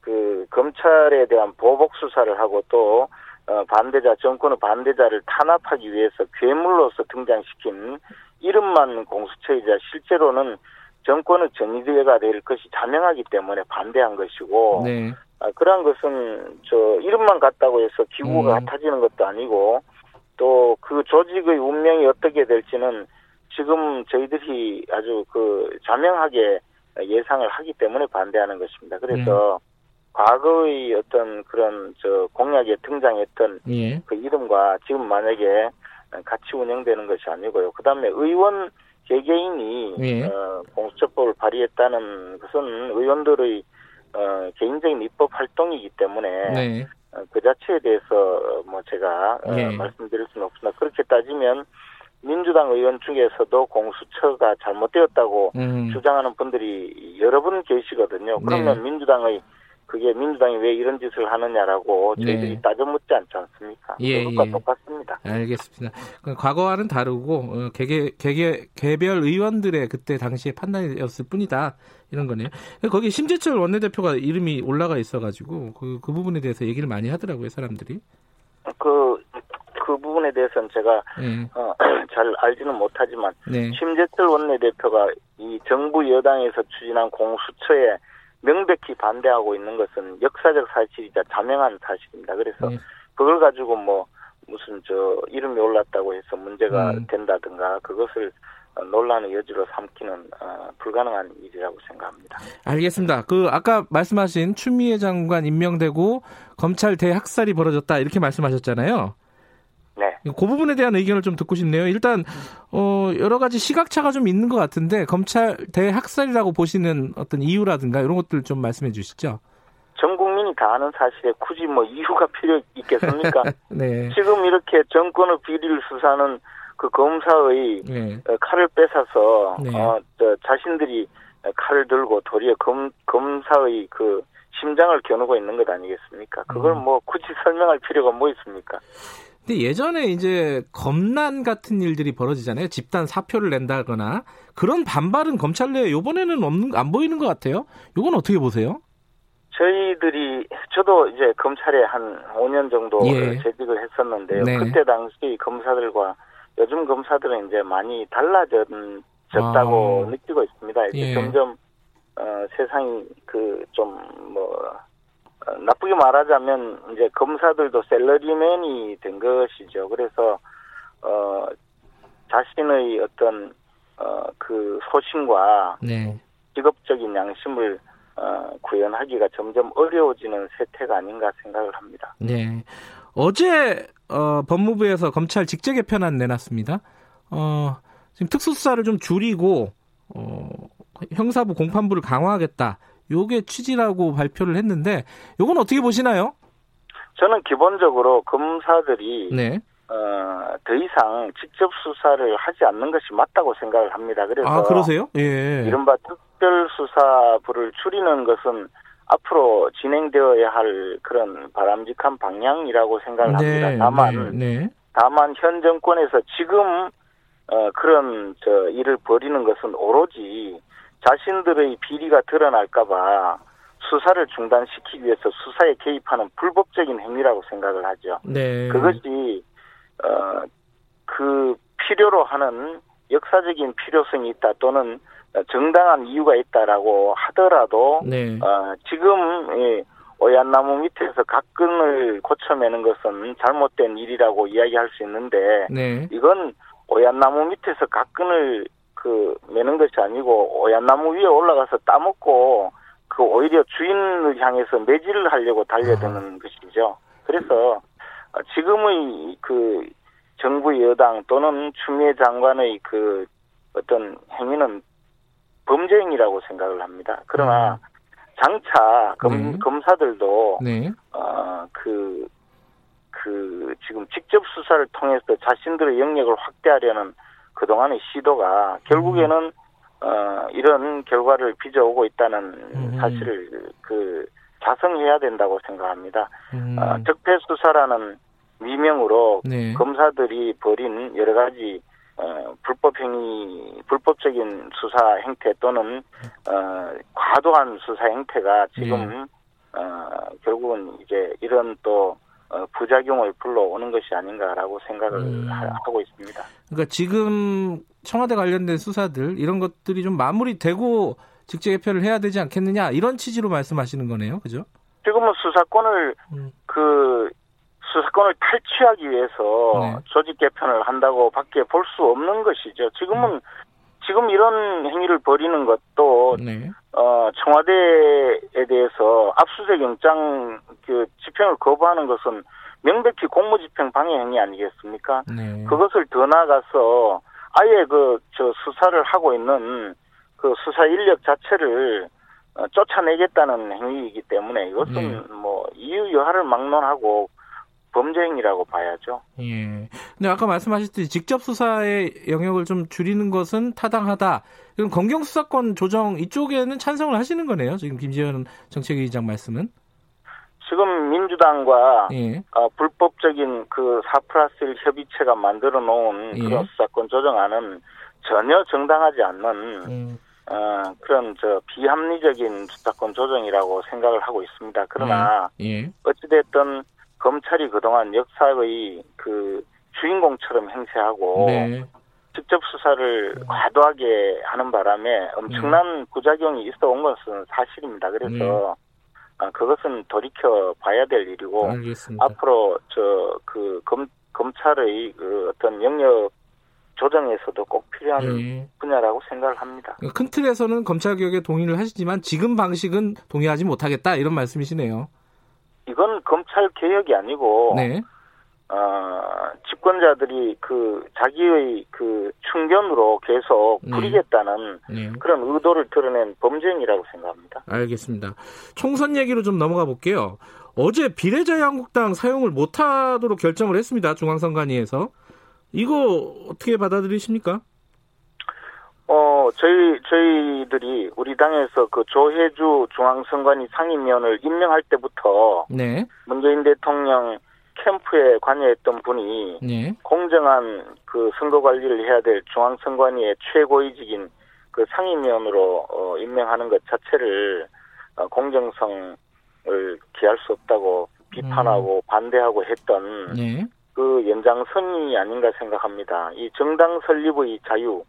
그 검찰에 대한 보복 수사를 하고 또 어, 반대자 정권의 반대자를 탄압하기 위해서 괴물로서 등장시킨 이름만 공수처이자 실제로는 정권의 전위대가 될 것이 자명하기 때문에 반대한 것이고 네. 아, 그러한 것은 저 이름만 같다고 해서 기구가 음. 같아지는 것도 아니고 또 그 조직의 운명이 어떻게 될지는 지금 저희들이 아주 그 자명하게 예상을 하기 때문에 반대하는 것입니다. 그래서 네. 과거의 어떤 그런 저 공약에 등장했던 예. 그 이름과 지금 만약에 같이 운영되는 것이 아니고요. 그다음에 의원 개개인이 예. 어, 공수처법을 발의했다는 것은 의원들의 어, 개인적인 입법 활동이기 때문에 네. 어, 그 자체에 대해서 뭐 제가 어, 예. 말씀드릴 수는 없으나 그렇게 따지면 민주당 의원 중에서도 공수처가 잘못되었다고 음. 주장하는 분들이 여러 분 계시거든요. 그러면 네. 민주당의 그게 민주당이 왜 이런 짓을 하느냐라고 네. 저희들이 네. 따져 묻지 않지 않습니까? 예, 그것과 예. 똑같습니다. 알겠습니다. 과거와는 다르고 어, 개개, 개개, 개별 의원들의 그때 당시에 판단이었을 뿐이다 이런 거네요. 거기 심재철 원내대표가 이름이 올라가 있어가지고 그, 그 부분에 대해서 얘기를 많이 하더라고요 사람들이. 그, 그 부분에 대해서는 제가 네. 어, 잘 알지는 못하지만 네. 심재철 원내대표가 이 정부 여당에서 추진한 공수처에 명백히 반대하고 있는 것은 역사적 사실이자 자명한 사실입니다. 그래서 네. 그걸 가지고 뭐 무슨 저 이름이 올랐다고 해서 문제가 음. 된다든가 그것을 논란의 여지로 삼기는 어, 불가능한 일이라고 생각합니다. 알겠습니다. 그 아까 말씀하신 추미애 장관 임명되고 검찰 대학살이 벌어졌다 이렇게 말씀하셨잖아요. 네. 그 부분에 대한 의견을 좀 듣고 싶네요. 일단 어 여러 가지 시각차가 좀 있는 것 같은데 검찰 대학살이라고 보시는 어떤 이유라든가 이런 것들 좀 말씀해 주시죠. 전 국민이 다 아는 사실에 굳이 뭐 이유가 필요 있겠습니까? 네. 지금 이렇게 정권의 비리를 수사하는 그 검사의 네. 어, 칼을 뺏어서 네. 어, 저 자신들이 칼을 들고 도리어 검, 검사의 그 심장을 겨누고 있는 것 아니겠습니까? 그걸 음. 뭐 굳이 설명할 필요가 뭐 있습니까? 근데 예전에 이제 검난 같은 일들이 벌어지잖아요. 집단 사표를 낸다거나 그런 반발은 검찰 내에 이번에는 없는 안 보이는 것 같아요. 이건 어떻게 보세요? 저희들이 저도 이제 검찰에 한 5년 정도 예. 재직을 했었는데요. 네. 그때 당시 검사들과 요즘 검사들은 이제 많이 달라졌다고 아. 느끼고 있습니다. 이제 예. 점점 어, 세상이 그 좀뭐 어, 나쁘게 말하자면 이제 검사들도 셀러리맨이 된 것이죠. 그래서 어 자신의 어떤 어그 소신과 네. 직업적인 양심을 어, 구현하기가 점점 어려워지는 세태가 아닌가 생각을 합니다. 네. 어제 어, 법무부에서 검찰 직제 개편안 내놨습니다. 어, 지금 특수수사를 좀 줄이고 어, 형사부 공판부를 강화하겠다. 요게 취지라고 발표를 했는데 요건 어떻게 보시나요? 저는 기본적으로 검사들이 네. 어, 더 이상 직접 수사를 하지 않는 것이 맞다고 생각을 합니다. 그래서 아, 그러세요? 예. 이른바 특별 수사부를 줄이는 것은 앞으로 진행되어야 할 그런 바람직한 방향이라고 생각을 네, 합니다. 다만 네, 네. 다만 현 정권에서 지금 어, 그런 저 일을 벌이는 것은 오로지 자신들의 비리가 드러날까봐 수사를 중단시키기 위해서 수사에 개입하는 불법적인 행위라고 생각을 하죠. 네. 그것이 어, 그 필요로 하는 역사적인 필요성이 있다 또는 정당한 이유가 있다라고 하더라도 네. 어, 지금 이 오얏나무 밑에서 각근을 고쳐매는 것은 잘못된 일이라고 이야기할 수 있는데 네. 이건 오얏나무 밑에서 각근을 그 매는 것이 아니고 오얏 나무 위에 올라가서 따먹고 그 오히려 주인을 향해서 매질을 하려고 달려드는 아. 것이죠. 그래서 지금의 그 정부 여당 또는 추미애 장관의 그 어떤 행위는 범죄행위라고 생각을 합니다. 그러나 음. 장차 검, 네. 검사들도 네. 어그그 그 지금 직접 수사를 통해서 자신들의 영역을 확대하려는 그동안의 시도가 결국에는 음. 어 이런 결과를 빚어오고 있다는 음. 사실을 그 자성해야 된다고 생각합니다. 음. 어, 적폐 수사라는 미명으로 네. 검사들이 벌인 여러 가지 어, 불법 행위, 불법적인 수사 행태 또는 어, 과도한 수사 행태가 지금 네. 어, 결국은 이제 이런 또 어, 부작용을 불러오는 것이 아닌가라고 생각을 음. 하고 있습니다. 그러니까 지금 청와대 관련된 수사들 이런 것들이 좀 마무리되고 직제 개편을 해야 되지 않겠느냐 이런 취지로 말씀하시는 거네요, 그죠? 지금은 수사권을 음. 그 수사권을 탈취하기 위해서 네. 조직 개편을 한다고 밖에 볼 수 없는 것이죠. 지금은 음. 지금 이런 행위를 벌이는 것도 네. 어, 청와대에 대해서 압수수색 영장 그 집행을 거부하는 것은 명백히 공무집행 방해 행위 아니겠습니까? 네. 그것을 더 나아가서 아예 그 저 수사를 하고 있는 그 수사 인력 자체를 어, 쫓아내겠다는 행위이기 때문에 이것은 네. 뭐 이유 여하를 막론하고 범죄행위라고 봐야죠. 예. 근데 아까 말씀하셨듯이 직접 수사의 영역을 좀 줄이는 것은 타당하다. 그럼 검경 수사권 조정 이쪽에는 찬성을 하시는 거네요. 지금 김지현 정책위의장 말씀은. 지금 민주당과 예. 어, 불법적인 그 4 플러스 1 협의체가 만들어 놓은 예. 그런 수사권 조정안은 전혀 정당하지 않는 음. 어, 그런 저 비합리적인 수사권 조정이라고 생각을 하고 있습니다. 그러나 예. 예. 어찌됐든 검찰이 그동안 역사의 그 주인공처럼 행세하고 네. 직접 수사를 네. 과도하게 하는 바람에 엄청난 네. 부작용이 있어 온 것은 사실입니다. 그래서 네. 아, 그것은 돌이켜 봐야 될 일이고 알겠습니다. 앞으로 저그검 검찰의 그 어떤 영역 조정에서도 꼭 필요한 네. 분야라고 생각을 합니다. 큰 틀에서는 검찰 개혁에 동의를 하시지만 지금 방식은 동의하지 못하겠다 이런 말씀이시네요. 이건 검찰 개혁이 아니고 네. 어, 집권자들이 그 자기의 그 충견으로 계속 네. 부리겠다는 네. 그런 의도를 드러낸 범죄행위라고 생각합니다. 알겠습니다. 총선 얘기로 좀 넘어가 볼게요. 어제 비례자유한국당 사용을 못하도록 결정을 했습니다. 중앙선관위에서 이거 어떻게 받아들이십니까? 어, 저희, 저희들이 우리 당에서 그 조혜주 중앙선관위 상임위원을 임명할 때부터. 네. 문재인 대통령 캠프에 관여했던 분이. 네. 공정한 그 선거 관리를 해야 될 중앙선관위의 최고위직인 그 상임위원으로 어, 임명하는 것 자체를 어, 공정성을 기할 수 없다고 비판하고 음. 반대하고 했던 네. 그 연장선이 아닌가 생각합니다. 이 정당 설립의 자유,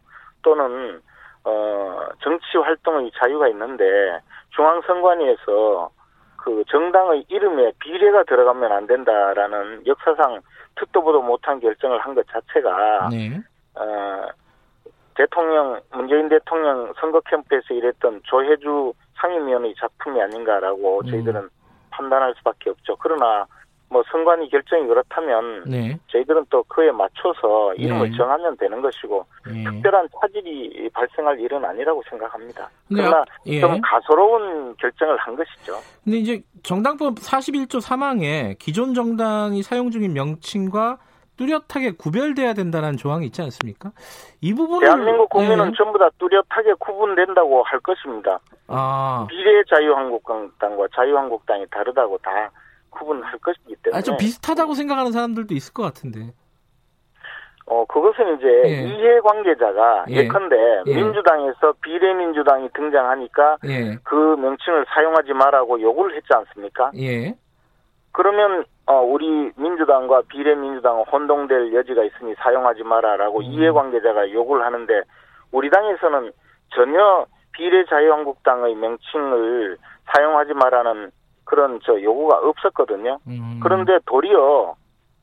또는 어 정치 활동의 자유가 있는데 중앙선관위에서 그 정당의 이름에 비례가 들어가면 안 된다라는 역사상 듣도 보도 못한 결정을 한 것 자체가 네. 어 대통령 문재인 대통령 선거 캠프에서 일했던 조혜주 상임위원의 작품이 아닌가라고 음. 저희들은 판단할 수밖에 없죠. 그러나 뭐 선관위 결정이 그렇다면 네. 저희들은 또 그에 맞춰서 이름을 네. 정하면 되는 것이고 네. 특별한 차질이 발생할 일은 아니라고 생각합니다. 그러나 예. 좀 가소로운 결정을 한 것이죠. 근데 이제 정당법 41조 3항에 기존 정당이 사용 중인 명칭과 뚜렷하게 구별돼야 된다는 조항이 있지 않습니까? 이 부분은 대한민국 국민은 네. 전부 다 뚜렷하게 구분된다고 할 것입니다. 아. 미래 자유한국당과 자유한국당이 다르다고 다 구분할 것이기 때문에. 아, 좀 비슷하다고 생각하는 사람들도 있을 것 같은데. 어, 그것은 이제 예. 이해관계자가 예. 컨대 예. 민주당에서 비례민주당이 등장하니까 예. 그 명칭을 사용하지 말라고 요구를 했지 않습니까? 예. 그러면 어, 우리 민주당과 비례민주당은 혼동될 여지가 있으니 사용하지 마라라고 음. 이해관계자가 요구를 하는데 우리 당에서는 전혀 비례자유한국당의 명칭을 사용하지 마라는 그런 저 요구가 없었거든요. 음. 그런데 도리어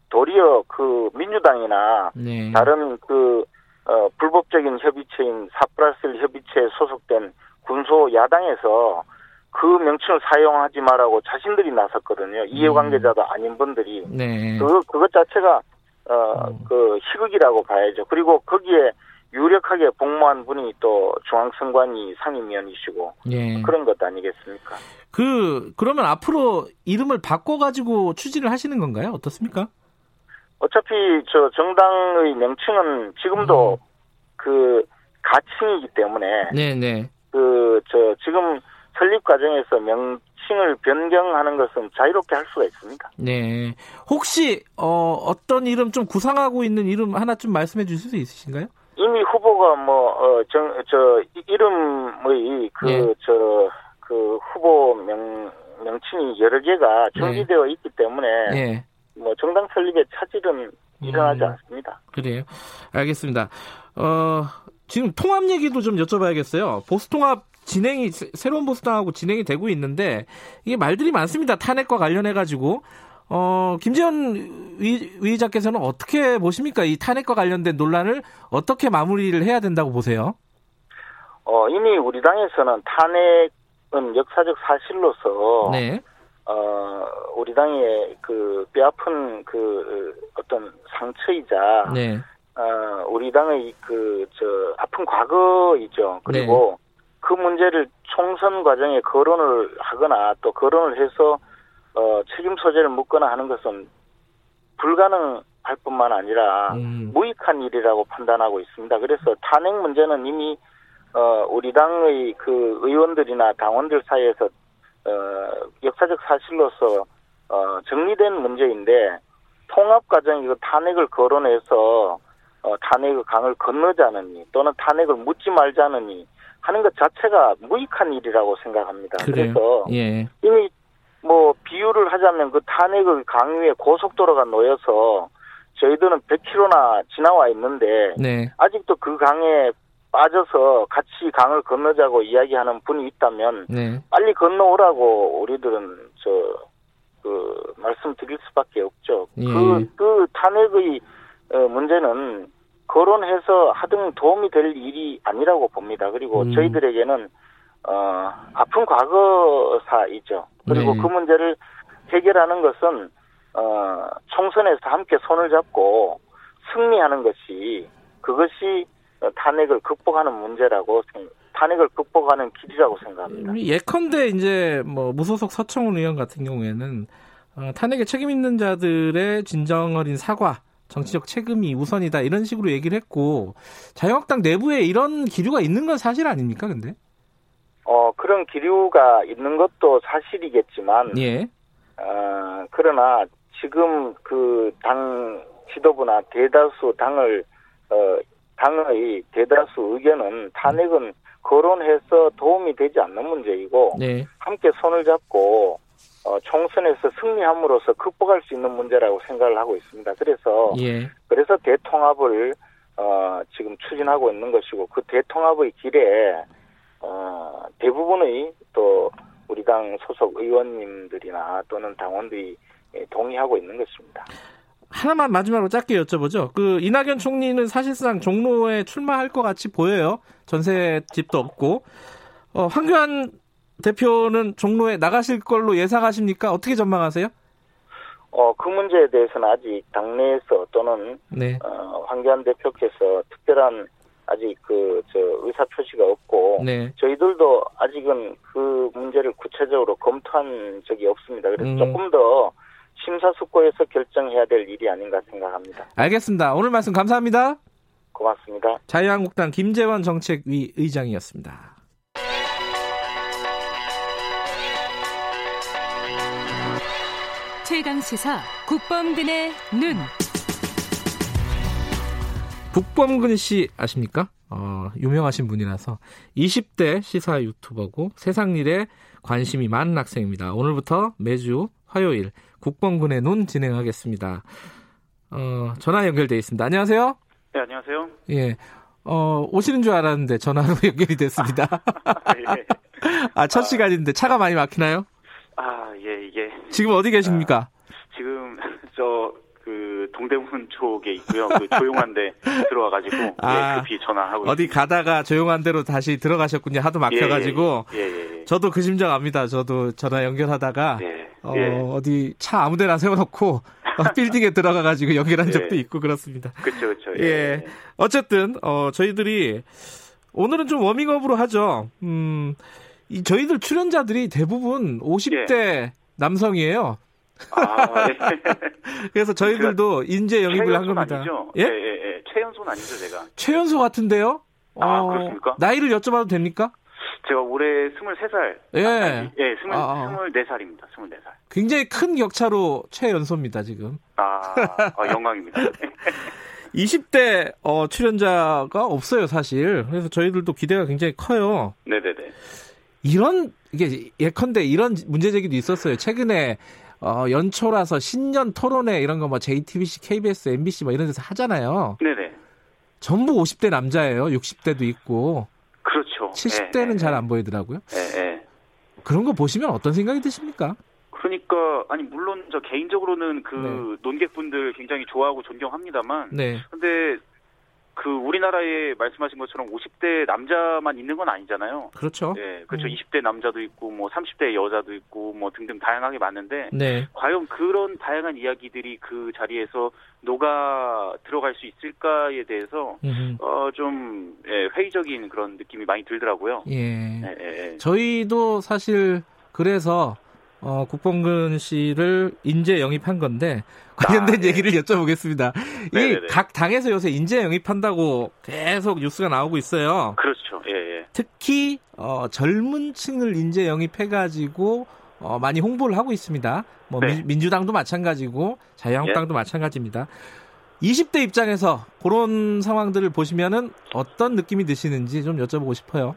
도리어 그 민주당이나 네. 다른 그 어, 불법적인 협의체인 사프라스 협의체에 소속된 군소 야당에서 그 명칭을 사용하지 말라고 자신들이 나섰거든요. 이해관계자도 음. 아닌 분들이. 네. 그, 그것 자체가, 어, 음. 그, 희극이라고 봐야죠. 그리고 거기에 유력하게 복무한 분이 또 중앙선관위 상임위원이시고. 예. 그런 것 아니겠습니까? 그, 그러면 앞으로 이름을 바꿔가지고 추진을 하시는 건가요? 어떻습니까? 어차피 저 정당의 명칭은 지금도 음. 그 가칭이기 때문에. 네네. 네. 그, 저, 지금 설립 과정에서 명칭을 변경하는 것은 자유롭게 할 수가 있습니다. 네. 혹시 어, 어떤 이름 좀 구상하고 있는 이름 하나 좀 말씀해 주실 수 있으신가요? 이미 후보가 뭐어저 이름의 그저그 네. 그 후보 명 명칭이 여러 개가 정지되어 네. 있기 때문에 네. 뭐 정당 설립의 차질은 일어나지 음, 않습니다. 그래요. 알겠습니다. 어 지금 통합 얘기도 좀 여쭤봐야겠어요. 보수통합 진행이 새로운 보수당하고 진행이 되고 있는데 이게 말들이 많습니다. 탄핵과 관련해 가지고 어, 김재현 위, 의장께서는 어떻게 보십니까? 이 탄핵과 관련된 논란을 어떻게 마무리를 해야 된다고 보세요? 어, 이미 우리 당에서는 탄핵은 역사적 사실로서 네. 어, 우리 당의 그 뼈아픈 그 어떤 상처이자 네. 어, 우리 당의 그 저 아픈 과거이죠. 그리고 네. 그 문제를 총선 과정에 거론을 하거나 또 거론을 해서 어, 책임 소재를 묻거나 하는 것은 불가능할 뿐만 아니라 음. 무익한 일이라고 판단하고 있습니다. 그래서 탄핵 문제는 이미 어, 우리 당의 그 의원들이나 당원들 사이에서 어, 역사적 사실로서 어, 정리된 문제인데 통합 과정이 그 탄핵을 거론해서 어, 탄핵의 강을 건너자느니 또는 탄핵을 묻지 말자느니 하는 것 자체가 무익한 일이라고 생각합니다. 그래요? 그래서 예. 이미 뭐 비유를 하자면 그 탄핵의 강위에 고속도로가 놓여서 저희들은 100km나 지나와 있는데 네. 아직도 그 강에 빠져서 같이 강을 건너자고 이야기하는 분이 있다면 네. 빨리 건너오라고 우리들은 저 그 말씀드릴 수밖에 없죠. 예. 그, 그 탄핵의 어, 문제는 거론해서 하등 도움이 될 일이 아니라고 봅니다. 그리고 음. 저희들에게는 어, 아픈 과거사이죠. 그리고 네. 그 문제를 해결하는 것은 어, 총선에서 함께 손을 잡고 승리하는 것이 그것이 탄핵을 극복하는 문제라고 탄핵을 극복하는 길이라고 생각합니다. 예컨대 이제 뭐 무소속 서청훈 의원 같은 경우에는 어, 탄핵에 책임 있는 자들의 진정 어린 사과 정치적 책임이 우선이다 이런 식으로 얘기를 했고 자유한국당 내부에 이런 기류가 있는 건 사실 아닙니까? 근데 어 그런 기류가 있는 것도 사실이겠지만 예. 어, 그러나 지금 그 당 지도부나 대다수 당을 어, 당의 대다수 의견은 탄핵은 거론해서 도움이 되지 않는 문제이고 네. 함께 손을 잡고 어, 총선에서 승리함으로써 극복할 수 있는 문제라고 생각을 하고 있습니다. 그래서 예. 그래서 대통합을 어, 지금 추진하고 있는 것이고 그 대통합의 길에 어, 대부분의 또 우리 당 소속 의원님들이나 또는 당원들이 동의하고 있는 것입니다. 하나만 마지막으로 짧게 여쭤보죠. 그 이낙연 총리는 사실상 종로에 출마할 것 같이 보여요. 전세 집도 없고 어, 황교안 대표는 종로에 나가실 걸로 예상하십니까? 어떻게 전망하세요? 어, 그 문제에 대해서는 아직 당내에서 또는 네. 어, 황교안 대표께서 특별한 아직 그 저 의사 표시가 없고 네. 저희들도 아직은 그 문제를 구체적으로 검토한 적이 없습니다. 그래서 음. 조금 더 심사숙고해서 결정해야 될 일이 아닌가 생각합니다. 알겠습니다. 오늘 말씀 감사합니다. 고맙습니다. 자유한국당 김재원 정책위 의장이었습니다. 최강 시사 국범근의 눈. 국범근 씨 아십니까? 어, 유명하신 분이라서 20대 시사 유튜버고 세상 일에 관심이 많은 학생입니다. 오늘부터 매주 화요일 국범근의 눈 진행하겠습니다. 어, 전화 연결돼 있습니다. 안녕하세요. 네, 안녕하세요. 예. 어, 오시는 줄 알았는데 전화로 연결이 됐습니다. 예. 아, 첫 아, 시간인데 차가 많이 막히나요? 아, 예, 이게. 지금 어디 계십니까? 아, 지금, 동대문 쪽에 있고요. 그 조용한데 들어와가지고 네, 아, 네, 급히 전화하고 어디 있습니다. 가다가 조용한 데로 다시 들어가셨군요. 하도 막혀가지고. 예, 예, 예, 예. 저도 그 심정 압니다. 저도 전화 연결하다가 예, 어, 예. 어디 차 아무데나 세워놓고 어, 빌딩에 들어가가지고 연결한 적도 있고 그렇습니다. 그렇죠, 그렇죠. 예. 어쨌든 어, 저희들이 오늘은 좀 워밍업으로 하죠. 음, 이 저희들 출연자들이 대부분 50대 남성이에요. 아, 네. 그래서 저희들도 인재 영입을 한 겁니다. 아니죠? 예? 예, 예, 예. 최연소 아니죠, 제가. 최연소 같은데요? 아, 어, 그렇습니까? 나이를 여쭤봐도 됩니까? 제가 올해 23살. 예. 아, 예, 20, 아, 24살입니다. 24살. 굉장히 큰 격차로 최연소입니다, 지금. 아, 아 영광입니다. 20대 어, 출연자가 없어요, 사실. 그래서 저희들도 기대가 굉장히 커요. 네네네. 이런, 이게 예컨대 이런 문제 제기도 있었어요. 최근에 어, 연초라서 신년 토론회 이런 거 뭐 JTBC, KBS, MBC 뭐 이런 데서 하잖아요. 네네. 전부 50대 남자예요. 60대도 있고. 그렇죠. 70대는 네, 잘안 보이더라고요. 네, 네. 그런 거 보시면 어떤 생각이 드십니까? 그러니까 아니 물론 저 개인적으로는 그 네. 논객분들 굉장히 좋아하고 존경합니다만 네. 근데 그 우리나라에 말씀하신 것처럼 50대 남자만 있는 건 아니잖아요. 그렇죠. 네, 그렇죠. 음. 20대 남자도 있고 뭐 30대 여자도 있고 뭐 등등 다양하게 많은데 네. 과연 그런 다양한 이야기들이 그 자리에서 녹아 들어갈 수 있을까에 대해서 어 좀 예, 회의적인 그런 느낌이 많이 들더라고요. 예. 예, 예. 저희도 사실 그래서 어, 국범근 씨를 인재 영입한 건데 관련된 아, 네. 얘기를 여쭤보겠습니다. 이 각 당에서 요새 인재 영입한다고 계속 뉴스가 나오고 있어요. 그렇죠. 예, 예. 특히 어, 젊은 층을 인재 영입해가지고 어, 많이 홍보를 하고 있습니다. 뭐 네. 민, 주당도 마찬가지고 자유한국당도 예. 마찬가지입니다. 20대 입장에서 그런 상황들을 보시면은 어떤 느낌이 드시는지 좀 여쭤보고 싶어요.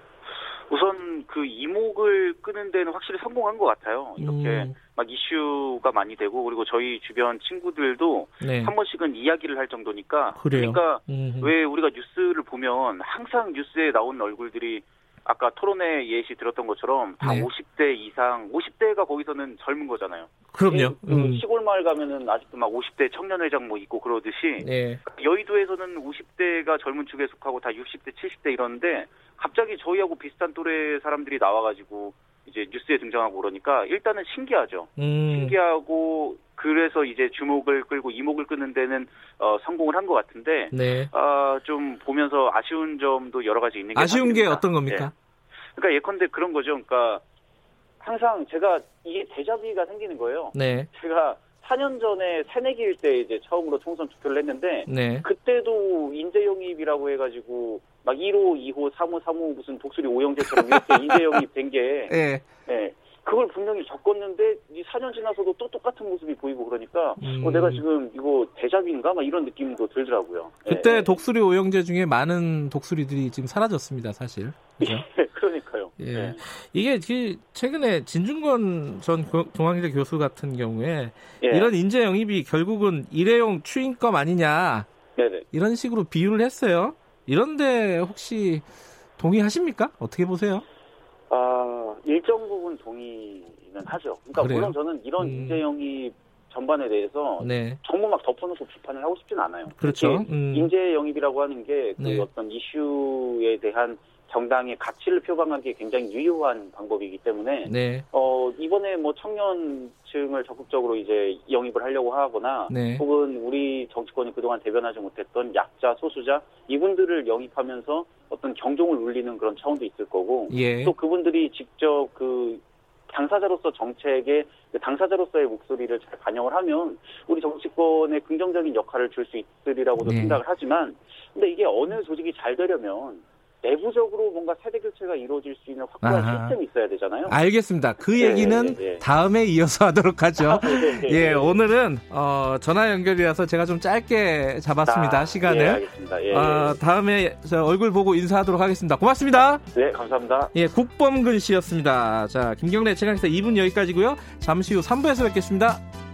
우선 그 이목을 끄는 데는 확실히 성공한 것 같아요. 이렇게 음. 막 이슈가 많이 되고 그리고 저희 주변 친구들도 네. 한 번씩은 이야기를 할 정도니까 그래요? 그러니까 음흠. 왜 우리가 뉴스를 보면 항상 뉴스에 나오는 얼굴들이 아까 토론회 예시 들었던 것처럼 다 네. 50대 이상, 50대가 거기서는 젊은 거잖아요. 그럼요. 그 음. 시골 마을 가면은 아직도 막 50대 청년회장 뭐 있고 그러듯이 네. 여의도에서는 50대가 젊은 축에 속하고 다 60대, 70대 이러는데 갑자기 저희하고 비슷한 또래 사람들이 나와가지고 이제 뉴스에 등장하고 그러니까 일단은 신기하죠. 음. 신기하고 그래서 이제 주목을 끌고 이목을 끄는 데는 어, 성공을 한 것 같은데 네. 어, 좀 보면서 아쉬운 점도 여러 가지 있는 게 아쉬운 게 어떤 겁니까? 네. 그러니까 예컨대 그런 거죠. 그러니까 항상 제가 이게 대자비가 생기는 거예요. 네. 제가 4년 전에 새내기일 때 이제 처음으로 총선 투표를 했는데 네. 그때도 인재 영입이라고 해가지고 막 1호, 2호, 3호, 3호 무슨 독수리 오영재처럼 이렇게 인재 영입 된게 네. 네. 그걸 분명히 겪었는데 이 4년 지나서도 또 똑같은 모습이 보이고 그러니까 음. 어, 내가 지금 이거 대작인가 막 이런 느낌도 들더라고요. 그때 네. 독수리 오영재 중에 많은 독수리들이 지금 사라졌습니다, 사실. 그죠? 그러니까요. 예. 네. 이게 최근에 진중권 전 중앙대 교수 같은 경우에 예. 이런 인재 영입이 결국은 일회용 추인검 아니냐 네네. 이런 식으로 비유를 했어요. 이런데 혹시 동의하십니까? 어떻게 보세요? 아 일정 부분 동의는 하죠. 그러니까 그래요? 물론 저는 이런 음. 인재 영입 전반에 대해서 네. 전부 막 덮어놓고 비판을 하고 싶진 않아요. 그렇죠. 음. 인재 영입이라고 하는 게그 네. 어떤 이슈에 대한 정당의 가치를 표방하기에 굉장히 유효한 방법이기 때문에 네. 어 이번에 뭐 청년층을 적극적으로 이제 영입을 하려고 하거나 네. 혹은 우리 정치권이 그동안 대변하지 못했던 약자 소수자 이분들을 영입하면서 어떤 경종을 울리는 그런 차원도 있을 거고 예. 또 그분들이 직접 그 당사자로서 정책에 그 당사자로서의 목소리를 잘 반영을 하면 우리 정치권에 긍정적인 역할을 줄 수 있으리라고도 네. 생각을 하지만 근데 이게 어느 조직이 잘 되려면 내부적으로 뭔가 세대 교체가 이루어질 수 있는 확고한 아하. 시스템이 있어야 되잖아요. 알겠습니다. 그 네, 얘기는 네, 네, 다음에 이어서 하도록 하죠. 아, 네, 네, 예, 오늘은 어, 전화 연결이라서 제가 좀 짧게 잡았습니다. 아, 시간을. 예, 알겠습니다. 예, 어, 다음에 얼굴 보고 인사하도록 하겠습니다. 고맙습니다. 네, 감사합니다. 예, 국범근 씨였습니다. 자, 김경래 최강에서 2분 여기까지고요. 잠시 후 3부에서 뵙겠습니다.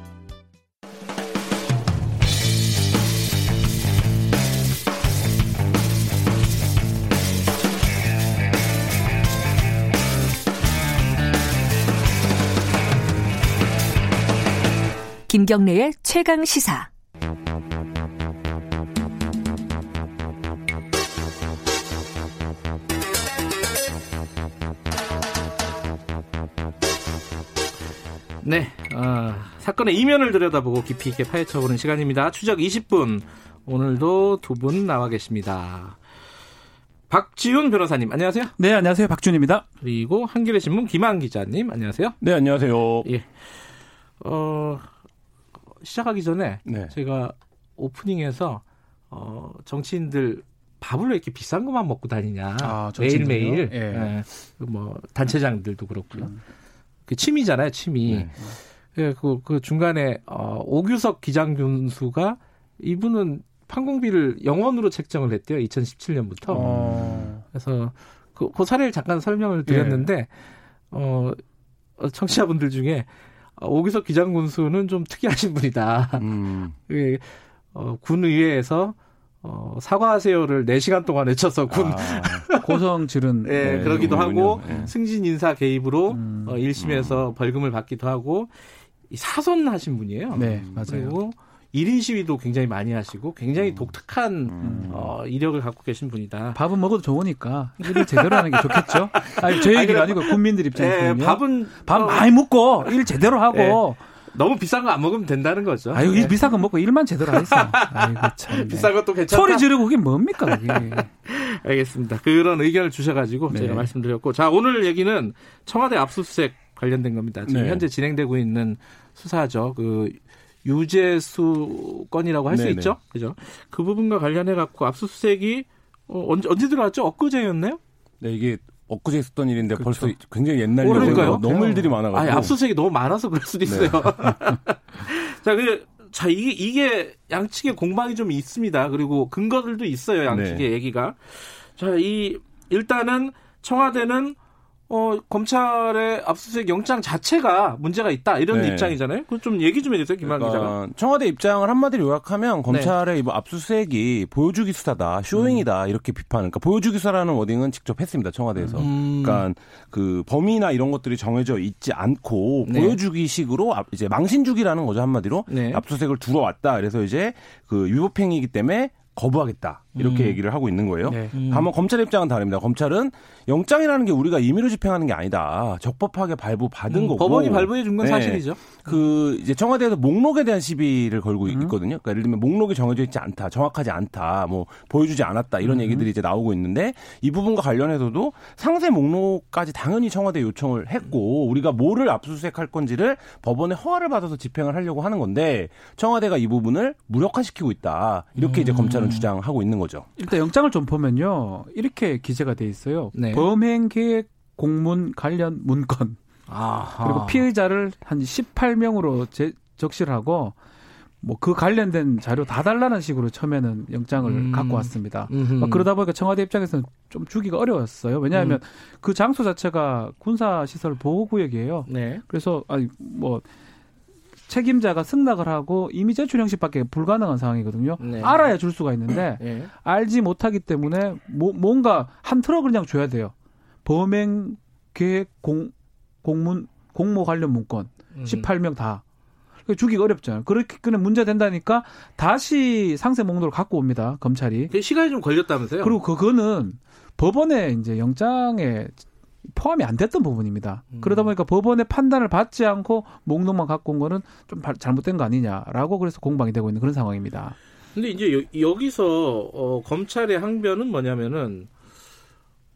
김경래의 최강 시사. 네, 어, 사건의 이면을 들여다보고 깊이 있게 파헤쳐보는 시간입니다. 추적 20분 오늘도 두 분 나와 계십니다. 박지훈 변호사님, 안녕하세요. 네, 안녕하세요. 박준입니다. 그리고 한겨레 신문 김한 기자님, 안녕하세요. 네, 안녕하세요. 예. 어, 시작하기 전에 네. 제가 오프닝에서 어, 정치인들 밥을 왜 이렇게 비싼 것만 먹고 다니냐. 아, 매일 매일. 예. 예. 그 뭐, 단체장들도 그렇고요. 음. 그 취미잖아요, 취미. 네. 예, 그, 그 중간에, 어, 오규석 기장군수가 이분은 판공비를 영원으로 책정을 했대요, 2017년부터. 어. 그래서 그, 그 사례를 잠깐 설명을 드렸는데, 예. 어, 청취자분들 중에 오규석 기장군수는 좀 특이하신 분이다. 음. 그, 어, 군의회에서 어, 사과하세요를 4시간 동안 외쳐서 군 아, 고성 지른 예, 네, 그러기도 하고 네. 승진 인사 개입으로 음, 어, 1심에서 음. 벌금을 받기도 하고 사선하신 분이에요. 네, 맞아요. 그리고 1인 시위도 굉장히 많이 하시고 굉장히 음. 독특한 음. 어, 이력을 갖고 계신 분이다. 밥은 먹어도 좋으니까 일을 제대로 하는 게 좋겠죠. 아니, 제 얘기가 아니, 고 국민들 입장에서 네, 밥은 밥 어, 많이 먹고 일 제대로 하고 네. 너무 비싼 거 안 먹으면 된다는 거죠. 아유, 네. 비싼 거 먹고 일만 제대로 하겠어. 아이고, 참. 비싼 것도 괜찮다. 소리 지르고 그게 뭡니까, 그게. 알겠습니다. 그런 의견을 주셔가지고 네. 제가 말씀드렸고. 자, 오늘 얘기는 청와대 압수수색 관련된 겁니다. 지금 네. 현재 진행되고 있는 수사죠. 그, 유재수 건이라고 할 수 있죠. 그죠? 그 부분과 관련해 갖고 압수수색이 어, 언제, 언제 들어왔죠? 엊그제였나요? 네, 이게 엊그제 있었던 일인데 그렇죠. 벌써 굉장히 옛날 일이니까요. 너무 일들이 많아가지고. 아니, 압수수색이 너무 많아서 그럴 수도 있어요. 네. 자, 그, 자, 이게, 이게 양측의 공방이 좀 있습니다. 그리고 근거들도 있어요. 양측의 네. 얘기가. 자, 이, 일단은 청와대는 어, 검찰의 압수수색 영장 자체가 문제가 있다 이런 네. 입장이잖아요. 그좀 얘기 좀 해주세요, 김한 그러니까 기자가. 청와대 입장을 한마디로 요약하면 검찰의 네. 압수수색이 보여주기 수사다, 쇼잉이다 음. 이렇게 비판. 그러니까 보여주기 수사라는 워딩은 직접 했습니다, 청와대에서. 음. 그러니까 그 범위나 이런 것들이 정해져 있지 않고 네. 보여주기식으로 이제 망신주기라는 거죠 한마디로 네. 압수수색을 들어왔다. 그래서 이제 그 위법행위이기 때문에 거부하겠다 이렇게 음. 얘기를 하고 있는 거예요. 네. 음. 다만 검찰 입장은 다릅니다. 검찰은 영장이라는 게 우리가 임의로 집행하는 게 아니다. 적법하게 발부 받은 음, 거고 법원이 발부해 준건 네. 사실이죠. 그 이제 청와대에서 목록에 대한 시비를 걸고 음. 있거든요. 그러니까 예를 들면 목록이 정해져 있지 않다, 정확하지 않다, 뭐 보여주지 않았다 이런 음. 얘기들이 이제 나오고 있는데 이 부분과 관련해서도 상세 목록까지 당연히 청와대 요청을 했고 우리가 뭐를 압수수색할 건지를 법원의 허가를 받아서 집행을 하려고 하는 건데 청와대가 이 부분을 무력화시키고 있다 이렇게 이제 검찰은 주장하고 있는 거죠. 일단 영장을 좀 보면요 이렇게 기재가 돼 있어요. 네. 범행 계획 공문 관련 문건 아하. 그리고 피의자를 한 18명으로 제, 적시를 하고 뭐 그 관련된 자료 다 달라는 식으로 처음에는 영장을 음. 갖고 왔습니다. 막 그러다 보니까 청와대 입장에서는 좀 주기가 어려웠어요. 왜냐하면 음. 그 장소 자체가 군사 시설 보호 구역이에요. 네. 그래서 아니 뭐 책임자가 승낙을 하고 이미 제출 형식밖에 불가능한 상황이거든요. 네. 알아야 줄 수가 있는데 네. 알지 못하기 때문에 뭐, 뭔가 한 트럭을 그냥 줘야 돼요. 범행 계획 공, 공문 공모 관련 문건 음. 18명 다. 주기가 어렵잖아요. 그렇게 그냥 문제 된다니까 다시 상세 목록을 갖고 옵니다. 검찰이. 시간이 좀 걸렸다면서요? 그리고 그거는 법원에 이제 영장에 포함이 안 됐던 부분입니다. 음. 그러다 보니까 법원의 판단을 받지 않고 목록만 갖고 온 거는 좀 잘못된 거 아니냐라고 그래서 공방이 되고 있는 그런 상황입니다. 근데 이제 여, 기서 어, 검찰의 항변은 뭐냐면은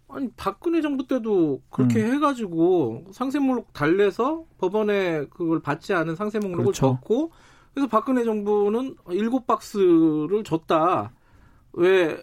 아니 박근혜 정부 때도 그렇게 음. 해가지고 상세 목록 달래서 법원에 그걸 받지 않은 상세 목록을 그렇죠. 줬고 그래서 박근혜 정부는 일곱 박스를 줬다. 왜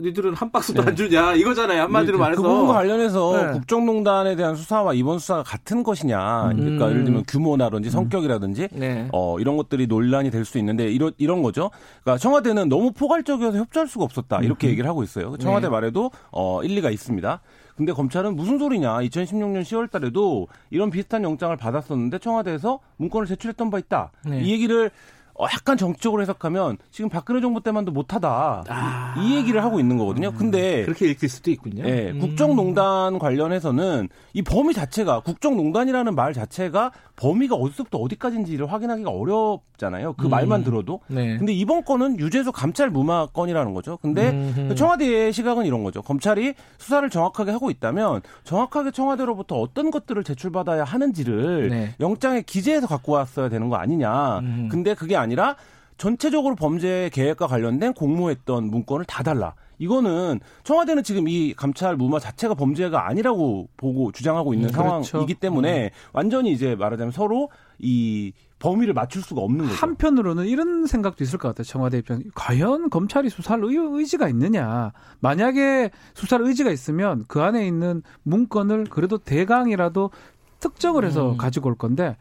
니들은 한 박스도 네. 안 주냐 이거잖아요 한마디로 네, 말해서 그 부분과 관련해서 네. 국정농단에 대한 수사와 이번 수사가 같은 것이냐 음. 그러니까 예를 들면 규모라든지 음. 성격이라든지 네. 어, 이런 것들이 논란이 될 수 있는데 이런 이런 거죠 그러니까 청와대는 너무 포괄적이어서 협조할 수가 없었다 이렇게 음. 얘기를 하고 있어요 청와대 네. 말에도 어, 일리가 있습니다 근데 검찰은 무슨 소리냐 2016년 10월 달에도 이런 비슷한 영장을 받았었는데 청와대에서 문건을 제출했던 바 있다 네. 이 얘기를 어, 약간 정치적으로 해석하면 지금 박근혜 정부 때만도 못하다 아. 이 얘기를 하고 있는 거거든요. 근데 그렇게 읽힐 수도 있군요. 예, 음. 국정농단 관련해서는 이 범위 자체가 국정농단이라는 말 자체가 범위가 어디서부터 어디까지인지를 확인하기가 어렵잖아요. 그 음. 말만 들어도. 네. 근데 이번 건은 유죄소 감찰 무마 건이라는 거죠. 근데 음흠. 청와대의 시각은 이런 거죠. 검찰이 수사를 정확하게 하고 있다면 정확하게 청와대로부터 어떤 것들을 제출받아야 하는지를 네. 영장에 기재해서 갖고 왔어야 되는 거 아니냐. 음. 근데 그게 아니 라 전체적으로 범죄 계획과 관련된 공모했던 문건을 다 달라. 이거는 청와대는 지금 이 감찰 무마 자체가 범죄가 아니라고 보고 주장하고 있는 음, 그렇죠. 상황이기 때문에 음. 완전히 이제 말하자면 서로 이 범위를 맞출 수가 없는 거죠. 한편으로는 이런 생각도 있을 것 같아요. 청와대 입장. 과연 검찰이 수사할 의, 지가 있느냐. 만약에 수사할 의지가 있으면 그 안에 있는 문건을 그래도 대강이라도 특정을 해서 음. 가지고 올 건데